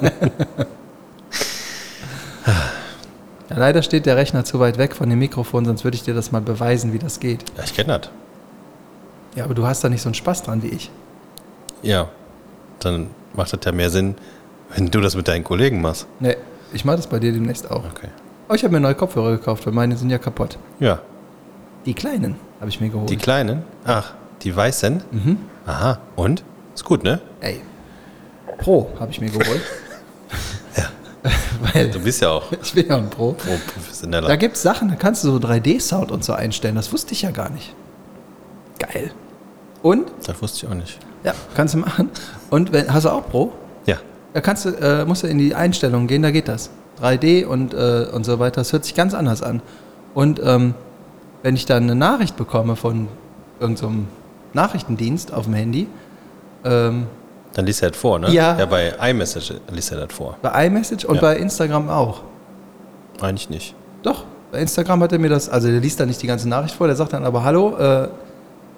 Ja, leider steht der Rechner zu weit weg von dem Mikrofon, sonst würde ich dir das mal beweisen, wie das geht. Ja, ich kenne das. Ja, aber du hast da nicht so einen Spaß dran wie ich. Ja. Dann macht das ja mehr Sinn, wenn du das mit deinen Kollegen machst. Nee, ich mache das bei dir demnächst auch. Okay. Oh, ich habe mir neue Kopfhörer gekauft, weil meine sind ja kaputt. Ja. Die kleinen habe ich mir geholt. Die kleinen? Ach, die weißen? Mhm. Aha. Und? Ist gut, ne? Ey, Pro habe ich mir geholt. Ja. weil Du bist ja auch ich bin ja ein Pro. pro- professioneller. Da gibt es Sachen, da kannst du so 3D-Sound und so einstellen. Das wusste ich ja gar nicht. Geil. Und? Das wusste ich auch nicht. Ja, kannst du machen. Und wenn, hast du auch Pro? Ja. Da kannst du, äh, musst du in die Einstellungen gehen, da geht das. 3D und, äh, und so weiter. Das hört sich ganz anders an. Und ähm, wenn ich dann eine Nachricht bekomme von irgendeinem Nachrichtendienst auf dem Handy, ähm, Dann liest er das vor, ne? Ja. Ja, bei iMessage liest er das vor. bei iMessage und Ja. bei Instagram auch. Eigentlich nicht. Doch, bei Instagram hat er mir das, also der liest da nicht die ganze Nachricht vor, der sagt dann aber, hallo, äh,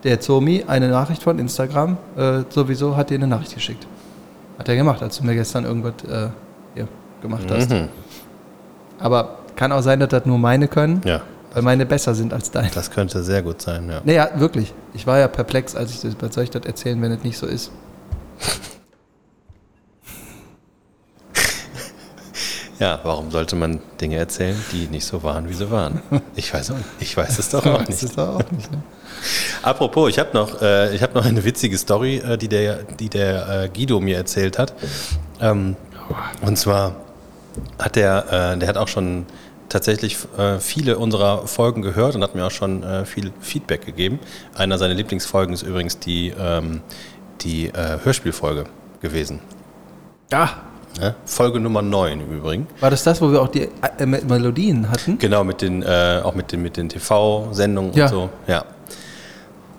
der Zomi, eine Nachricht von Instagram, äh, sowieso hat dir eine Nachricht geschickt. Hat er gemacht, als du mir gestern irgendwas äh, hier gemacht hast. Aber kann auch sein, dass das nur meine können, Ja, weil meine besser sind als deine. das könnte sehr gut sein, ja. Nee, ja, wirklich. Ich war ja perplex, als ich das, was soll ich das erzählen, wenn es nicht so ist? Ja, warum sollte man Dinge erzählen, die nicht so waren, wie sie waren? Ich weiß auch. Ich weiß es doch auch nicht. doch auch nicht, ne? Apropos, ich habe noch, äh, ich hab noch eine witzige Story, äh, die der, die der äh, Guido mir erzählt hat. Ähm, und zwar hat der, äh, der hat auch schon tatsächlich äh, viele unserer Folgen gehört und hat mir auch schon äh, viel Feedback gegeben. Einer seiner Lieblingsfolgen ist übrigens die, ähm, die äh, Hörspielfolge gewesen. Ja. Ne? Folge Nummer 9 im Übrigen. War das das, wo wir auch die äh, Melodien hatten? Genau, mit den, äh, auch mit den, mit den TV-Sendungen Ja. und so. Ja.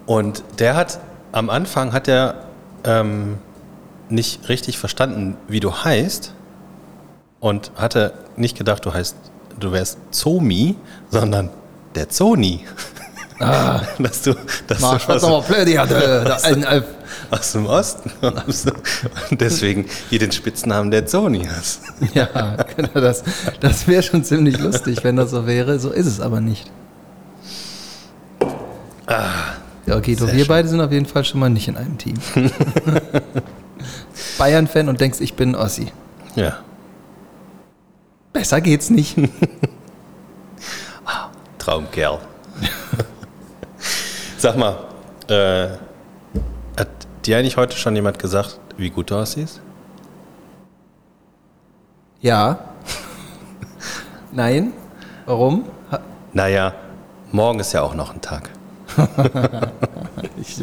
Und der hat, am Anfang hat er ähm, nicht richtig verstanden, wie du heißt und hatte nicht gedacht, du heißt, du wärst Zomi, sondern der Zoni. Ah, dass du, dass Marsch, du was aus, ein, aus dem Osten kommst und deswegen hier den Spitznamen der Zoni hast. Ja, genau, das, das wäre schon ziemlich lustig, wenn das so wäre. So ist es aber nicht. Ja, okay, du, sehr wir schön. beide sind auf jeden Fall schon mal nicht in einem Team. Bayern-Fan und denkst, ich bin Ossi. Ja. Besser geht's nicht. Traumkerl. Sag mal, äh, hat dir eigentlich heute schon jemand gesagt, wie gut du aussiehst? Ja. Nein. Warum? Ha- Naja, morgen ist ja auch noch ein Tag. Ich,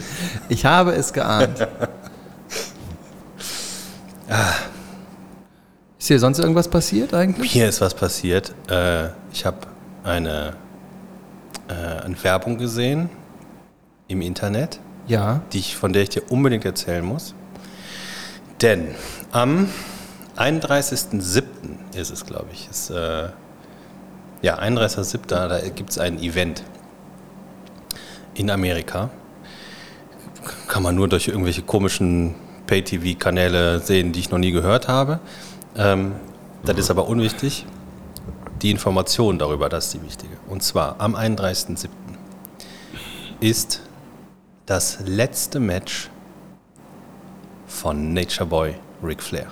ich habe es geahnt. Ist hier sonst irgendwas passiert eigentlich? Hier ist was passiert. Äh, ich habe eine, äh, eine Werbung gesehen im Internet, Ja. die ich, von der ich dir unbedingt erzählen muss. Denn am 31.07. ist es, glaube ich, ist, äh, ja, 31.07. da gibt es ein Event in Amerika. Kann man nur durch irgendwelche komischen Pay-TV-Kanäle sehen, die ich noch nie gehört habe. Ähm, das ist aber unwichtig. Die Information darüber, das ist die wichtige. Und zwar am 31.07. ist das letzte Match von Nature Boy Ric Flair.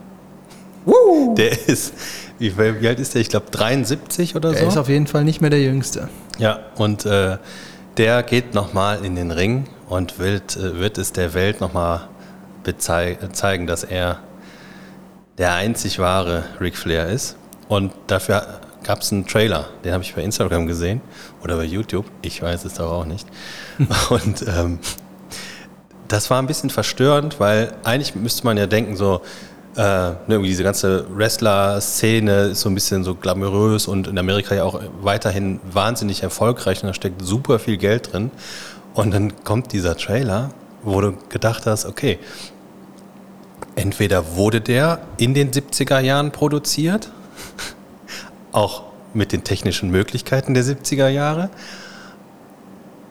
Der ist, wie, wie alt ist der? Ich glaube 73 oder Er so. ist auf jeden Fall nicht mehr der Jüngste. Ja, und äh, der geht nochmal in den Ring und wird, äh, wird es der Welt nochmal zeigen, dass er der einzig wahre Ric Flair ist. Und dafür gab es einen Trailer, den habe ich bei Instagram gesehen oder bei YouTube, ich weiß es doch auch nicht. und ähm, das war ein bisschen verstörend, weil eigentlich müsste man ja denken, so, äh, ne, irgendwie diese ganze Wrestler-Szene ist so ein bisschen so glamourös und in Amerika ja auch weiterhin wahnsinnig erfolgreich und da steckt super viel Geld drin. Und dann kommt dieser Trailer, wo du gedacht hast, okay, entweder wurde der in den 70er Jahren produziert, auch mit den technischen Möglichkeiten der 70er Jahre,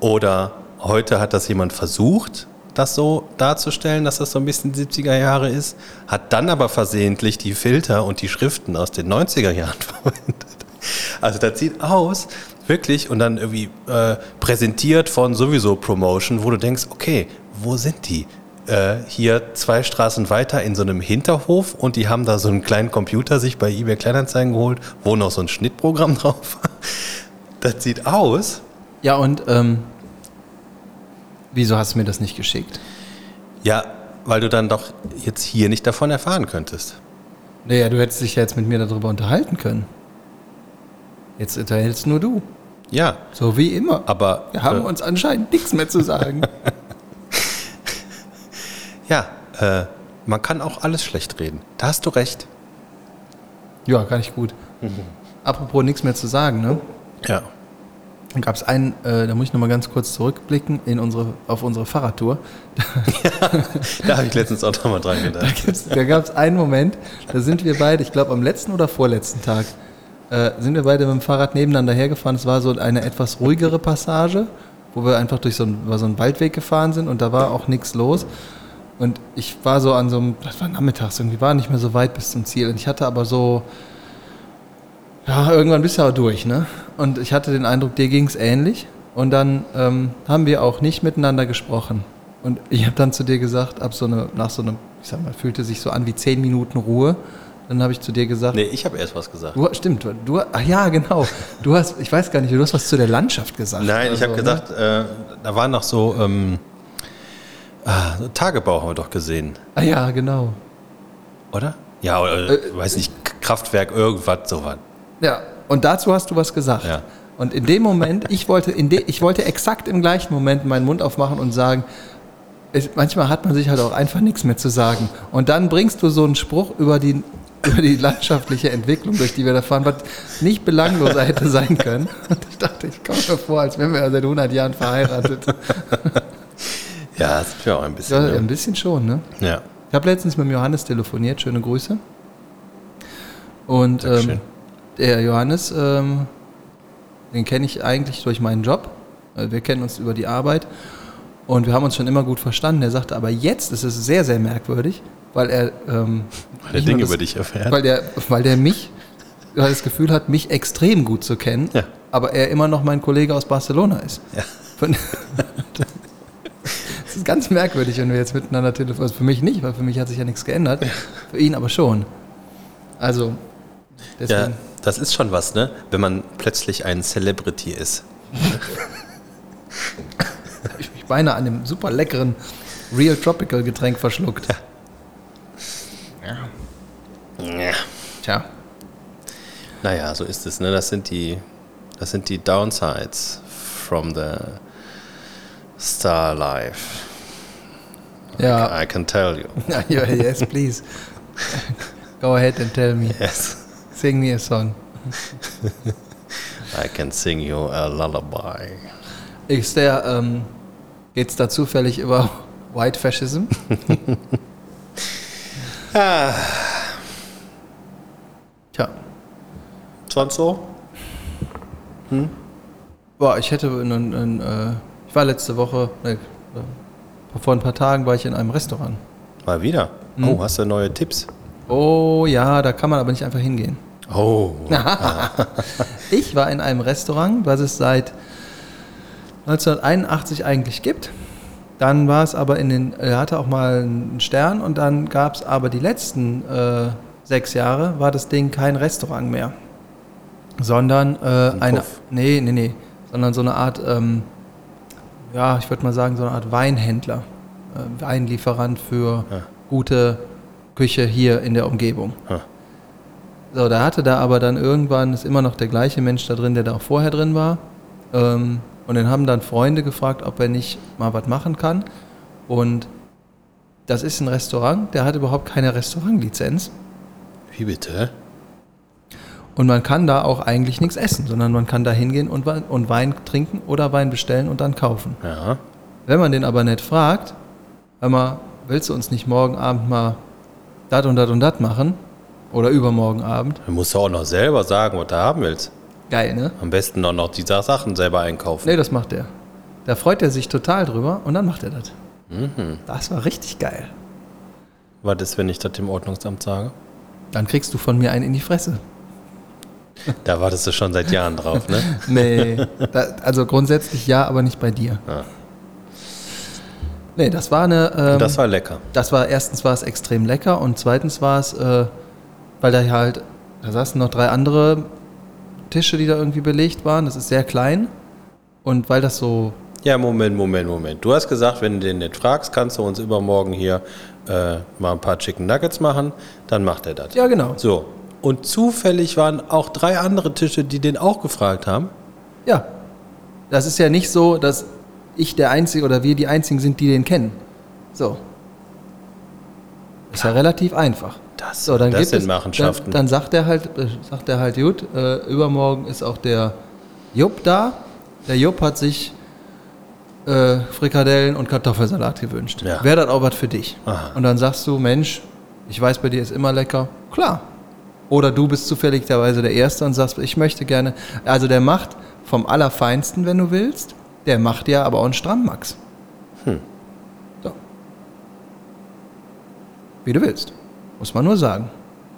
oder heute hat das jemand versucht, das so darzustellen, dass das so ein bisschen 70er Jahre ist, hat dann aber versehentlich die Filter und die Schriften aus den 90er Jahren verwendet. Also das sieht aus, wirklich, und dann irgendwie äh, präsentiert von sowieso Promotion, wo du denkst, okay, wo sind die? Äh, hier zwei Straßen weiter in so einem Hinterhof und die haben da so einen kleinen Computer sich bei eBay Kleinanzeigen geholt, wo noch so ein Schnittprogramm drauf war. Das sieht aus, Ja, und ähm, wieso hast du mir das nicht geschickt? Ja, weil du dann doch jetzt hier nicht davon erfahren könntest. Naja, du hättest dich ja jetzt mit mir darüber unterhalten können. Jetzt unterhältst nur du. Ja, So wie immer. aber Wir haben äh, uns anscheinend nichts mehr zu sagen. ja, äh, man kann auch alles schlecht reden. Da hast du recht. ja, gar nicht gut. Apropos nichts mehr zu sagen, ne? Ja. Dann gab es einen, äh, da muss ich nochmal ganz kurz zurückblicken in unsere, auf unsere Fahrradtour. Da habe ich letztens auch nochmal dran Da, gedacht. da gab es einen Moment, da sind wir beide, ich glaube am letzten oder vorletzten Tag, äh, sind wir beide mit dem Fahrrad nebeneinander hergefahren. Es war so eine etwas ruhigere Passage, wo wir einfach durch so, ein, so einen Waldweg gefahren sind und da war auch nichts los. Und ich war so an so einem, das war nachmittags, irgendwie war nicht mehr so weit bis zum Ziel. Und ich hatte aber so, ja, irgendwann bist du auch durch, ne? Und ich hatte den Eindruck, dir ging es ähnlich. Und dann ähm, haben wir auch nicht miteinander gesprochen. Und ich habe dann zu dir gesagt, ab so eine, nach so einem, ich sag mal, fühlte sich so an wie zehn Minuten Ruhe. Dann habe ich zu dir gesagt, Nee, ich habe erst was gesagt. du, stimmt, du, ach ja, genau. Du hast, ich weiß gar nicht, du hast was zu der Landschaft gesagt. Nein, ich habe so, ne? gesagt, äh, da waren noch so ähm, ah, Tagebau haben wir doch gesehen, Ah ja, genau. oder? Ja, oder Äh, weiß nicht, Kraftwerk, irgendwas, sowas. Ja, und dazu hast du was gesagt. Ja. Und in dem Moment, ich wollte, in de, ich wollte exakt im gleichen Moment meinen Mund aufmachen und sagen, es, manchmal hat man sich halt auch einfach nichts mehr zu sagen. Und dann bringst du so einen Spruch über die, über die landschaftliche Entwicklung, durch die wir da fahren, was nicht belangloser hätte sein können. Und ich dachte, ich komme mir vor, als wären wir ja seit 100 Jahren verheiratet. Ja, das ist ja auch ein bisschen. Ja, ein ne? bisschen schon, ne? ja. Ich habe letztens mit dem Johannes telefoniert, schöne Grüße. Und ähm, der Johannes, ähm, den kenne ich eigentlich durch meinen Job. Äh, Wir kennen uns über die Arbeit und wir haben uns schon immer gut verstanden. Er sagte, aber jetzt ist es sehr, sehr merkwürdig, weil er, ähm, Weil er Dinge das- über dich erfährt. weil der, weil der mich, weil er das Gefühl hat, mich extrem gut zu kennen, Ja. aber er immer noch mein Kollege aus Barcelona ist. Ja. Von, ist ganz merkwürdig, wenn wir jetzt miteinander telefonieren. Also für mich nicht, weil für mich hat sich ja nichts geändert. Für ihn aber schon. Also, ja, deswegen. das ist schon was, ne? Wenn man plötzlich ein Celebrity ist. habe ich mich beinahe an dem super leckeren Real Tropical Getränk verschluckt. Ja. Tja. Naja, so ist es, ne? Das sind die, das sind die Downsides from the Star Life. Ja. I can tell you. ja, yes, please. Go ahead and tell me. Yes. Sing me a song. I can sing you a lullaby. Ist der, ähm, geht's da zufällig über White Fascism? Tja. Sonst so? Boah, ich hätte einen, einen, äh, ich war letzte Woche, ne, vor ein paar Tagen war ich in einem Restaurant. Mal wieder. Hm. Oh, hast du neue Tipps? Oh ja, da kann man aber nicht einfach hingehen. Oh. Ich war in einem Restaurant, was es seit 1981 eigentlich gibt. Dann war es aber in den, er hatte auch mal einen Stern und dann gab es aber die letzten äh, sechs Jahre war das Ding kein Restaurant mehr, sondern äh, Ein eine, Puff. nee, nee, nee, sondern so eine Art, ähm, ja, ich würde mal sagen so eine Art Weinhändler, äh, Weinlieferant für Ja. gute Küche hier in der Umgebung. Ha. So, da hatte da aber dann irgendwann, ist immer noch der gleiche Mensch da drin, der da auch vorher drin war. Ähm, und dann haben dann Freunde gefragt, ob er nicht mal was machen kann. Und das ist ein Restaurant, der hat überhaupt keine Restaurantlizenz. Wie bitte? Und man kann da auch eigentlich nichts essen, sondern man kann da hingehen und, Wein- und Wein trinken oder Wein bestellen und dann kaufen. Ja. Wenn man den aber nicht fragt, hör mal, willst du uns nicht morgen Abend mal dat und dat und dat machen? Oder übermorgen Abend? Du musst auch noch selber sagen, was du haben willst. Geil, ne? Am besten auch noch die Sachen selber einkaufen. Nee, das macht er. Da freut er sich total drüber und dann macht er das. Das war richtig geil. Was ist, wenn ich das dem Ordnungsamt sage? Dann kriegst du von mir einen in die Fresse. Da wartest du schon seit Jahren drauf, ne? Nee, da, also grundsätzlich ja, aber nicht bei dir. Ja. Nee, das war eine. Ähm, Das war lecker. das war erstens war es extrem lecker und zweitens war es, äh, weil da halt, da saßen noch drei andere Tische, die da irgendwie belegt waren. Das ist sehr klein und weil das so Ja, Moment, Moment, Moment. Du hast gesagt, wenn du den nicht fragst, kannst du uns übermorgen hier äh, mal ein paar Chicken Nuggets machen. Dann macht er das. ja genau So. Und zufällig waren auch drei andere Tische, die den auch gefragt haben. Ja. Das ist ja nicht so, dass ich der Einzige oder wir die Einzigen sind, die den kennen. So. Ist ja relativ einfach. Das, So, dann das gibt sind es, Machenschaften. Dann, dann sagt er halt, äh, sagt er halt, gut, äh, übermorgen ist auch der Jupp da. Der Jupp hat sich äh, Frikadellen und Kartoffelsalat gewünscht. Ja. Wäre das auch was für dich? Aha. Und dann sagst du, Mensch, ich weiß, bei dir ist immer lecker. Klar. Oder du bist zufälligerweise der Erste und sagst, ich möchte gerne. Also der macht vom Allerfeinsten, wenn du willst. Der macht ja aber auch einen Strammax. Hm. So. wie du willst. Muss man nur sagen.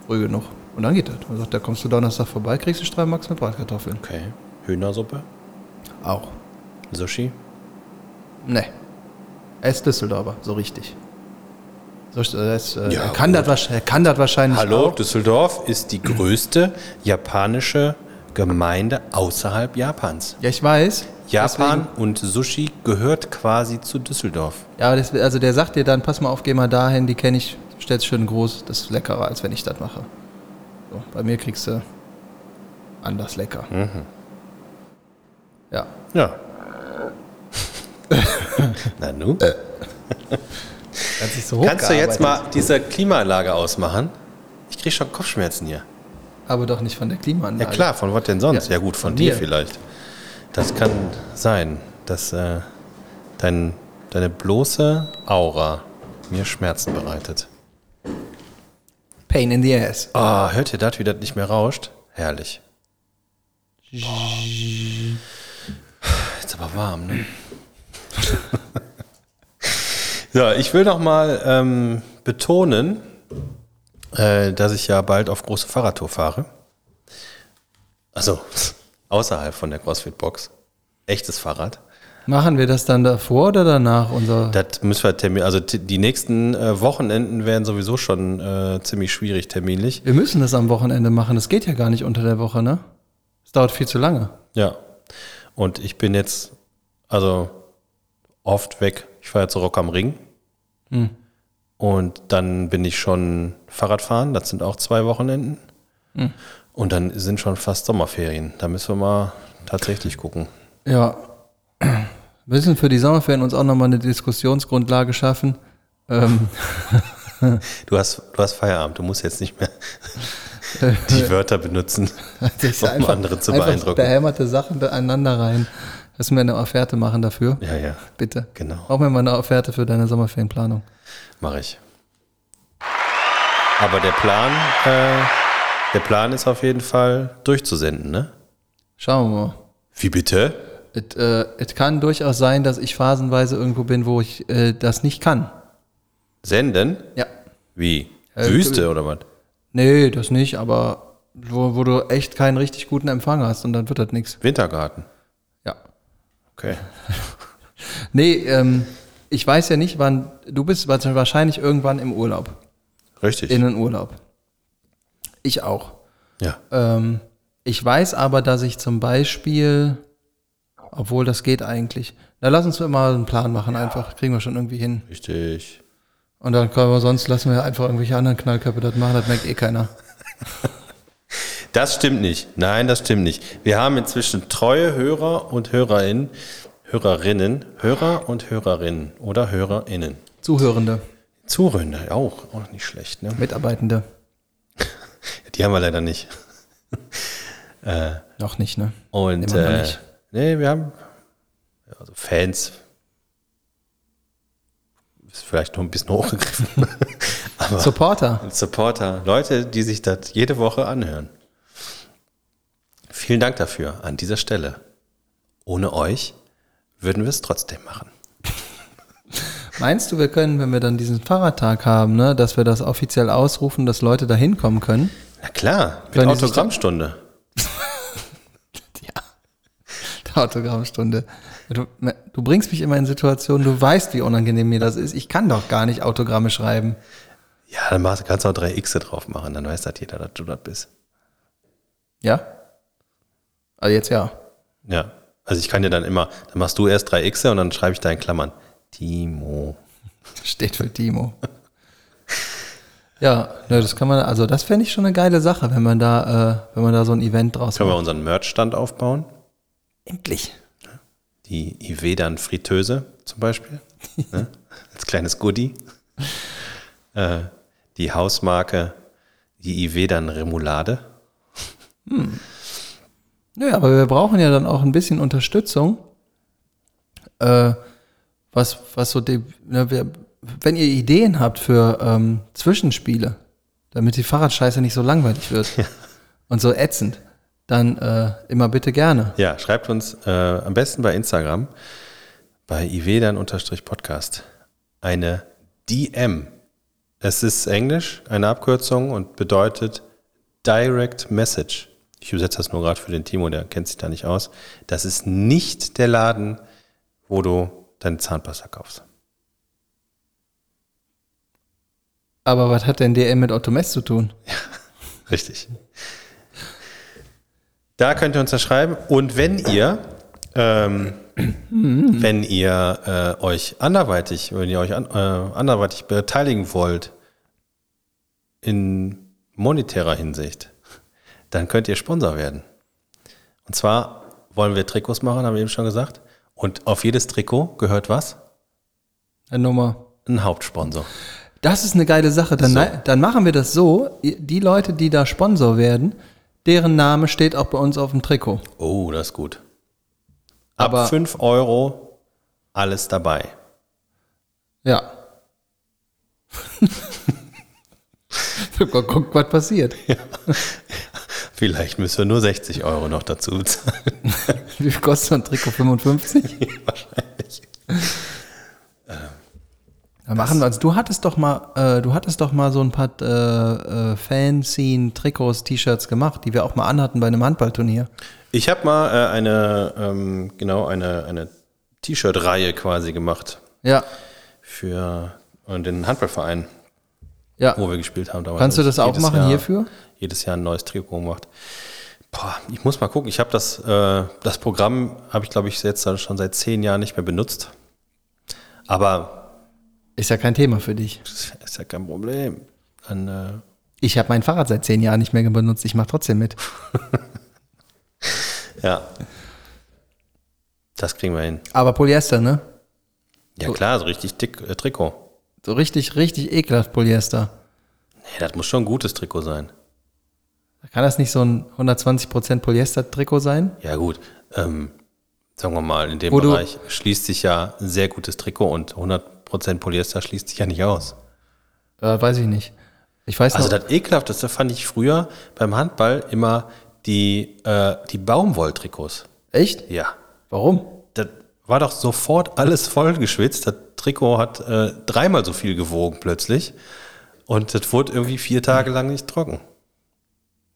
Früh genug. Und dann geht das. Man sagt, da kommst du Donnerstag vorbei, kriegst du Streimax mit Bratkartoffeln. Okay. Hühnersuppe? Auch. Sushi? Nee. Er ist Düsseldorfer, so richtig. So, er, ist, äh, Ja, er, kann das, er kann das wahrscheinlich Hallo, auch. Düsseldorf ist die größte japanische Gemeinde außerhalb Japans. Ja, ich weiß. Japan und Sushi gehört quasi zu Düsseldorf. Deswegen, ja, das, also der sagt dir dann, pass mal auf, geh mal dahin, die kenne ich, stell's schön groß, das ist leckerer, als wenn ich das mache. So, bei mir kriegst du anders lecker. Ja. Ja. Na nu? Hat sich so Kannst du jetzt mal diese Klimaanlage ausmachen? Ich krieg schon Kopfschmerzen hier. Aber doch nicht von der Ja Klimaanlage. klar, von was denn sonst? Ja, Ja, gut, von, von dir mir. vielleicht. Das kann sein, dass äh, dein, deine bloße Aura mir Schmerzen bereitet. Pain in the ass. Ah, hört ihr das, wie das nicht mehr rauscht? Herrlich. Jetzt aber warm, ne? so, ich will noch mal ähm, betonen, äh, dass ich ja bald auf große Fahrradtour fahre. Also außerhalb von der CrossFit-Box. Echtes Fahrrad. Machen wir das dann davor oder danach? Unser Das müssen wir termin, also die nächsten äh, Wochenenden werden sowieso schon äh, ziemlich schwierig terminlich. wir müssen das am Wochenende machen. Das geht ja gar nicht unter der Woche, ne? Es dauert viel zu lange. Ja. Und ich bin jetzt also oft weg. Ich fahre zu Rock am Ring. Und dann bin ich schon Fahrradfahren. Das sind auch zwei Wochenenden. Und dann sind schon fast Sommerferien. Da müssen wir mal tatsächlich gucken. Ja. Wir müssen für die Sommerferien uns auch nochmal eine Diskussionsgrundlage schaffen. Ähm, Du hast, du hast Feierabend. Du musst jetzt nicht mehr die Wörter benutzen, um andere zu einfach beeindrucken. behämmerte Sachen aneinander rein. Lass mir eine Offerte machen dafür. Ja, ja, Bitte. genau. Brauch mir mal eine Offerte für deine Sommerferienplanung. Mache ich. Aber der Plan, äh, der Plan ist auf jeden Fall durchzusenden, ne? Schauen wir mal. Wie bitte? Es äh, kann durchaus sein, dass ich phasenweise irgendwo bin, wo ich äh, das nicht kann. Senden? Ja. Wie? Äh, Wüste oder was? Nee, das nicht, aber wo, wo du echt keinen richtig guten Empfang hast und dann wird das nichts. Wintergarten. Ja. Okay. Nee, ähm, ich weiß ja nicht, wann, du bist wahrscheinlich irgendwann im Urlaub. Richtig. In den Urlaub. Ich auch. ja. Ähm, ich weiß aber, dass ich zum Beispiel, obwohl das geht eigentlich, na lass uns mal einen Plan machen, einfach, kriegen wir schon irgendwie hin. Richtig. Und dann können wir, sonst lassen wir einfach irgendwelche anderen Knallköpfe das machen, das merkt eh keiner. Das stimmt nicht. Nein, das stimmt nicht. Wir haben inzwischen treue Hörer und Hörerinnen, Hörerinnen, Hörer und Hörerinnen oder Hörerinnen. Zuhörende, Zuhörende auch, auch nicht schlecht, ne? Mitarbeitende, Die haben wir leider nicht. noch nicht, ne? Und äh, nicht. nee, wir haben also Fans. Ist vielleicht noch ein bisschen hochgegriffen. Aber Supporter. Supporter, Leute, die sich das jede Woche anhören. Vielen Dank dafür an dieser Stelle. Ohne euch würden wir es trotzdem machen. Meinst du, wir können, wenn wir dann diesen Fahrradtag haben, ne, dass wir das offiziell ausrufen, dass Leute da hinkommen können? Na klar, mit Können Autogrammstunde. Ja. Der Autogrammstunde. Du, du bringst mich immer in Situationen, du weißt, wie unangenehm mir das ist. Ich kann doch gar nicht Autogramme schreiben. Ja, dann kannst du auch drei X drauf machen, dann weiß das jeder, dass du das bist. Ja? Also jetzt ja. Ja, also ich kann dir dann immer, dann machst du erst drei X und dann schreibe ich da in Klammern. Timo. Steht für Timo. Ja, ne, das kann man, also das fände ich schon eine geile Sache, wenn man da, äh, wenn man da so ein Event draus Können wir macht. unseren Merch-Stand aufbauen? Endlich. Die Ivedan Fritteuse zum Beispiel. ne? Als kleines Goodie. Äh, die Hausmarke, die Ivedan Remoulade. Nö, aber wir brauchen ja dann auch ein bisschen Unterstützung. Äh, was, was so die, ne, wir, wenn ihr Ideen habt für ähm, Zwischenspiele, damit die Fahrradscheiße nicht so langweilig wird und so ätzend, dann äh, immer bitte gerne. Ja, schreibt uns äh, am besten bei Instagram, bei Ivedan-Podcast, eine DM. Es ist Englisch, eine Abkürzung und bedeutet Direct Message. Ich übersetze das nur gerade für den Timo, der kennt sich da nicht aus. Das ist nicht der Laden, wo du deine Zahnpasta kaufst. Aber was hat denn DM mit Otto Mess zu tun? Richtig. Da könnt ihr uns das schreiben. Und wenn ihr, ähm, wenn ihr äh, euch anderweitig, wenn ihr euch an, äh, anderweitig beteiligen wollt in monetärer Hinsicht, dann könnt ihr Sponsor werden. Und zwar wollen wir Trikots machen, haben wir eben schon gesagt. Und auf jedes Trikot gehört was? Eine Nummer. Ein Hauptsponsor. Das ist eine geile Sache. Dann, So. dann machen wir das so, die Leute, die da Sponsor werden, deren Name steht auch bei uns auf dem Trikot. Oh, das ist gut. Ab Aber- 5 Euro alles dabei. Ja. Guck, was passiert. Vielleicht müssen wir nur 60 Euro noch dazu bezahlen. Wie viel kostet so ein Trikot? 55? Wahrscheinlich. Dann machen wir uns. Du hattest doch mal, äh, du hattest doch mal so ein paar äh, äh, Fanzine, Trikots, T-Shirts gemacht, die wir auch mal anhatten bei einem Handballturnier. Ich habe mal äh, eine, ähm, genau, eine, eine T-Shirt-Reihe quasi gemacht Ja, für äh, den Handballverein, ja. wo wir gespielt haben. damals. Kannst du das auch machen Jahr, hierfür? Jedes Jahr ein neues Trikot gemacht. Boah, ich muss mal gucken. Ich habe das, äh, das Programm, habe ich glaube ich jetzt schon seit zehn Jahren nicht mehr benutzt. Aber Ist ja kein Thema für dich. ist ja kein Problem. Dann, äh, Ich habe mein Fahrrad seit zehn Jahren nicht mehr benutzt. Ich mache trotzdem mit. ja. Das kriegen wir hin. Aber Polyester, ne? Ja klar, so richtig dick äh, Trikot. So richtig, richtig ekelhaft Polyester. Nee, das muss schon ein gutes Trikot sein. Kann das nicht so ein 120% Polyester-Trikot sein? Ja gut, ähm, sagen wir mal, in dem Wo Bereich schließt sich ja ein sehr gutes Trikot und 100% Polyester schließt sich ja nicht aus. Äh, weiß ich nicht. Ich weiß Also noch, das Ekelhafteste fand ich früher beim Handball immer die, äh, die Baumwolltrikots. echt? Ja, Warum? das war doch sofort alles vollgeschwitzt. Das Trikot hat äh, dreimal so viel gewogen plötzlich und das wurde irgendwie vier Tage lang nicht trocken.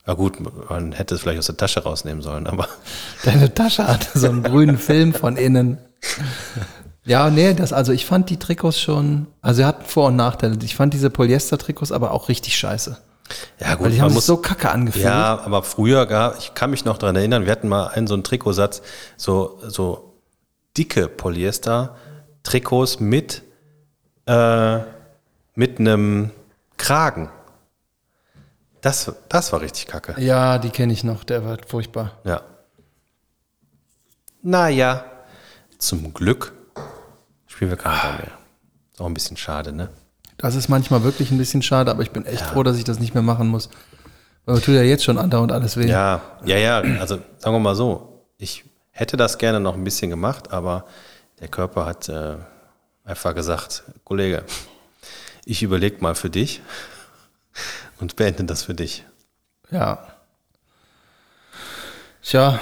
Na gut, man hätte es vielleicht aus der Tasche rausnehmen sollen, aber Deine Tasche hatte so einen grünen Film von innen. Ja, nee, das, also ich fand die Trikots schon, also sie hatten Vor- und Nachteile. Ich fand diese Polyester-Trikots aber auch richtig scheiße. ja gut, Weil die haben muss so kacke angefühlt. Ja, aber früher gab, ich kann mich noch daran erinnern, wir hatten mal einen so einen Trikotsatz, so, so dicke Polyester-Trikots mit, äh, mit einem Kragen. Das, das war richtig kacke. Ja, die kenne ich noch, der war furchtbar. Ja. Naja, zum Glück spielen wir keinen Ball mehr. Ist auch ein bisschen schade, ne? Das ist manchmal wirklich ein bisschen schade, aber ich bin echt froh, dass ich das nicht mehr machen muss. Weil mir tut ja jetzt schon andauernd alles weh. Ja, ja, ja, also sagen wir mal so, ich hätte das gerne noch ein bisschen gemacht, aber der Körper hat äh, einfach gesagt, Kollege, ich überlege mal für dich und beende das für dich. Ja. Tja,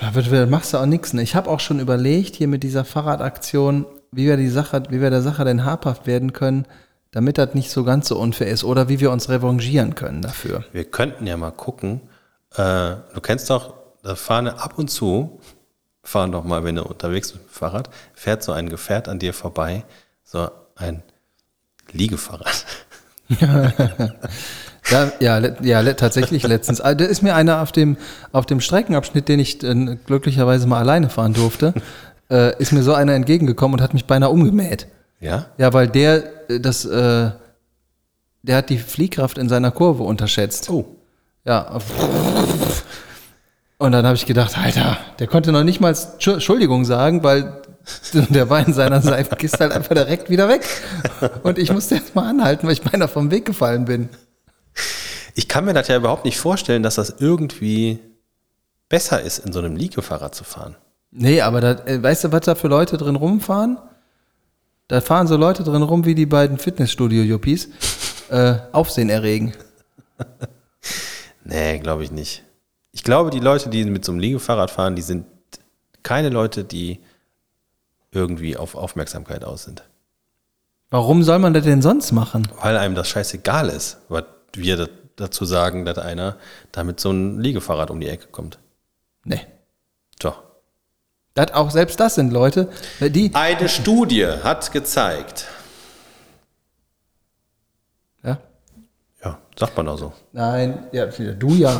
da machst du auch nichts. Ne? Ich habe auch schon überlegt, hier mit dieser Fahrradaktion, wie wir die Sache, wie wir der Sache denn habhaft werden können, damit das nicht so ganz so unfair ist oder wie wir uns revanchieren können dafür. Wir könnten ja mal gucken, äh, du kennst doch, da fahren ab und zu, fahren doch mal, wenn du unterwegs bist mit dem Fahrrad, fährt so ein Gefährt an dir vorbei, so ein Liegefahrrad. Ja, ja, ja tatsächlich letztens. Also, Da ist mir einer auf dem, auf dem Streckenabschnitt, den ich äh, glücklicherweise mal alleine fahren durfte, äh, ist mir so einer entgegengekommen und hat mich beinahe umgemäht. Ja? Ja, weil der äh, das, äh, der hat die Fliehkraft in seiner Kurve unterschätzt. Oh. Ja. Und dann habe ich gedacht, Alter, der konnte noch nicht mal Tschu- Entschuldigung sagen, weil der war in seiner Seifkiste halt einfach direkt wieder weg. Und ich musste jetzt mal anhalten, weil ich beinahe vom Weg gefallen bin. Ich kann mir das ja überhaupt nicht vorstellen, dass das irgendwie besser ist, in so einem Liegefahrrad zu fahren. Nee, aber da, äh, weißt du, was da für Leute drin rumfahren? Da fahren so Leute drin rum wie die beiden Fitnessstudio-Yuppies. Äh, Aufsehen erregen. Nee, glaube ich nicht. Ich glaube, die Leute, die mit so einem Liegefahrrad fahren, die sind keine Leute, die irgendwie auf Aufmerksamkeit aus sind. Warum soll man das denn sonst machen? Weil einem das scheißegal ist, was wir da- dazu sagen, dass einer da mit so einem Liegefahrrad um die Ecke kommt. Nee. So. Das auch selbst das sind Leute, die. Eine Studie hat gezeigt. Ja. Ja, sagt man auch so. Nein, ja, du ja.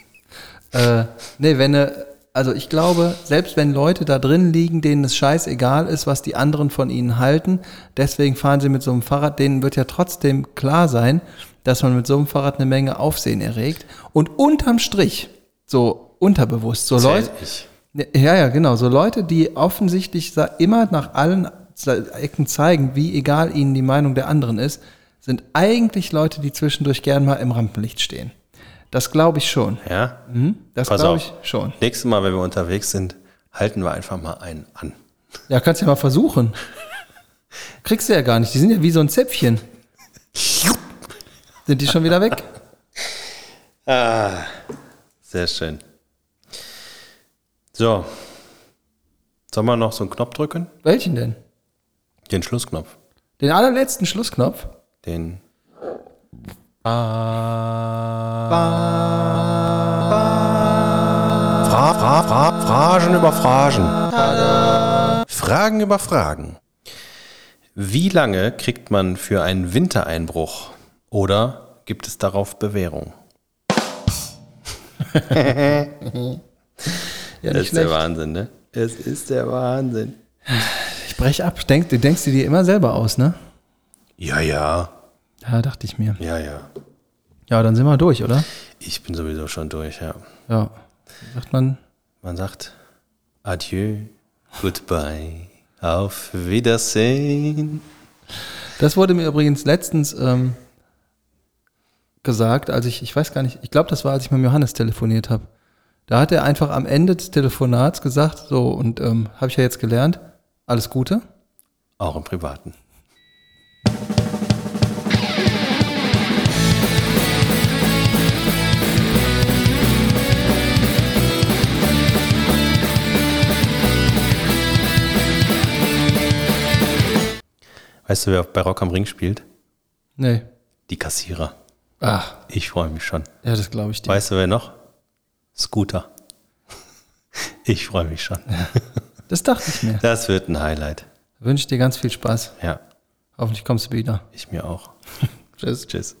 äh, nee, wenn ne, also ich glaube, selbst wenn Leute da drin liegen, denen es scheißegal ist, was die anderen von ihnen halten, deswegen fahren sie mit so einem Fahrrad, denen wird ja trotzdem klar sein, dass man mit so einem Fahrrad eine Menge Aufsehen erregt. Und unterm Strich, so unterbewusst, so Leute. Ja, ja, genau. So Leute, die offensichtlich immer nach allen Ecken zeigen, wie egal ihnen die Meinung der anderen ist, sind eigentlich Leute, die zwischendurch gern mal im Rampenlicht stehen. Das glaube ich schon. Ja? Das Pass glaube auf. ich schon. Nächstes Mal, wenn wir unterwegs sind, halten wir einfach mal einen an. Ja, kannst ja mal versuchen. Kriegst du ja gar nicht. Die sind ja wie so ein Zäpfchen. Sind die schon wieder weg? Sehr schön. So. Sollen wir noch so einen Knopf drücken? Welchen denn? Den Schlussknopf. Den allerletzten Schlussknopf? Den. Fra, fra, fra, Fragen über Fragen. Fragen über Fragen. Wie lange kriegt man für einen Wintereinbruch? Oder gibt es darauf Bewährung? Ja, Das ist der schlecht. Wahnsinn, ne? Es ist der Wahnsinn. Ich brech ab. Denk, du denkst dir die immer selber aus, ne? Ja, ja. Ja, dachte ich mir. Ja, ja. Ja, dann sind wir durch, oder? Ich bin sowieso schon durch, ja. Ja. Sagt man, Man sagt Adieu, Goodbye, auf Wiedersehen. Das wurde mir übrigens letztens ähm, gesagt, als ich, ich weiß gar nicht, ich glaube, das war, als ich mit Johannes telefoniert habe. Da hat er einfach am Ende des Telefonats gesagt, so, und ähm, habe ich ja jetzt gelernt, alles Gute. Auch im Privaten. Weißt du, wer bei Rock am Ring spielt? Nee. Die Kassierer. Ach, Ich freue mich schon. ja, das glaube ich dir. Weißt du, wer noch? Scooter. Ich freue mich schon. Das dachte ich mir. Das wird ein Highlight. Wünsche dir ganz viel Spaß. Ja, Hoffentlich kommst du wieder. ich mir auch. Tschüss. Tschüss.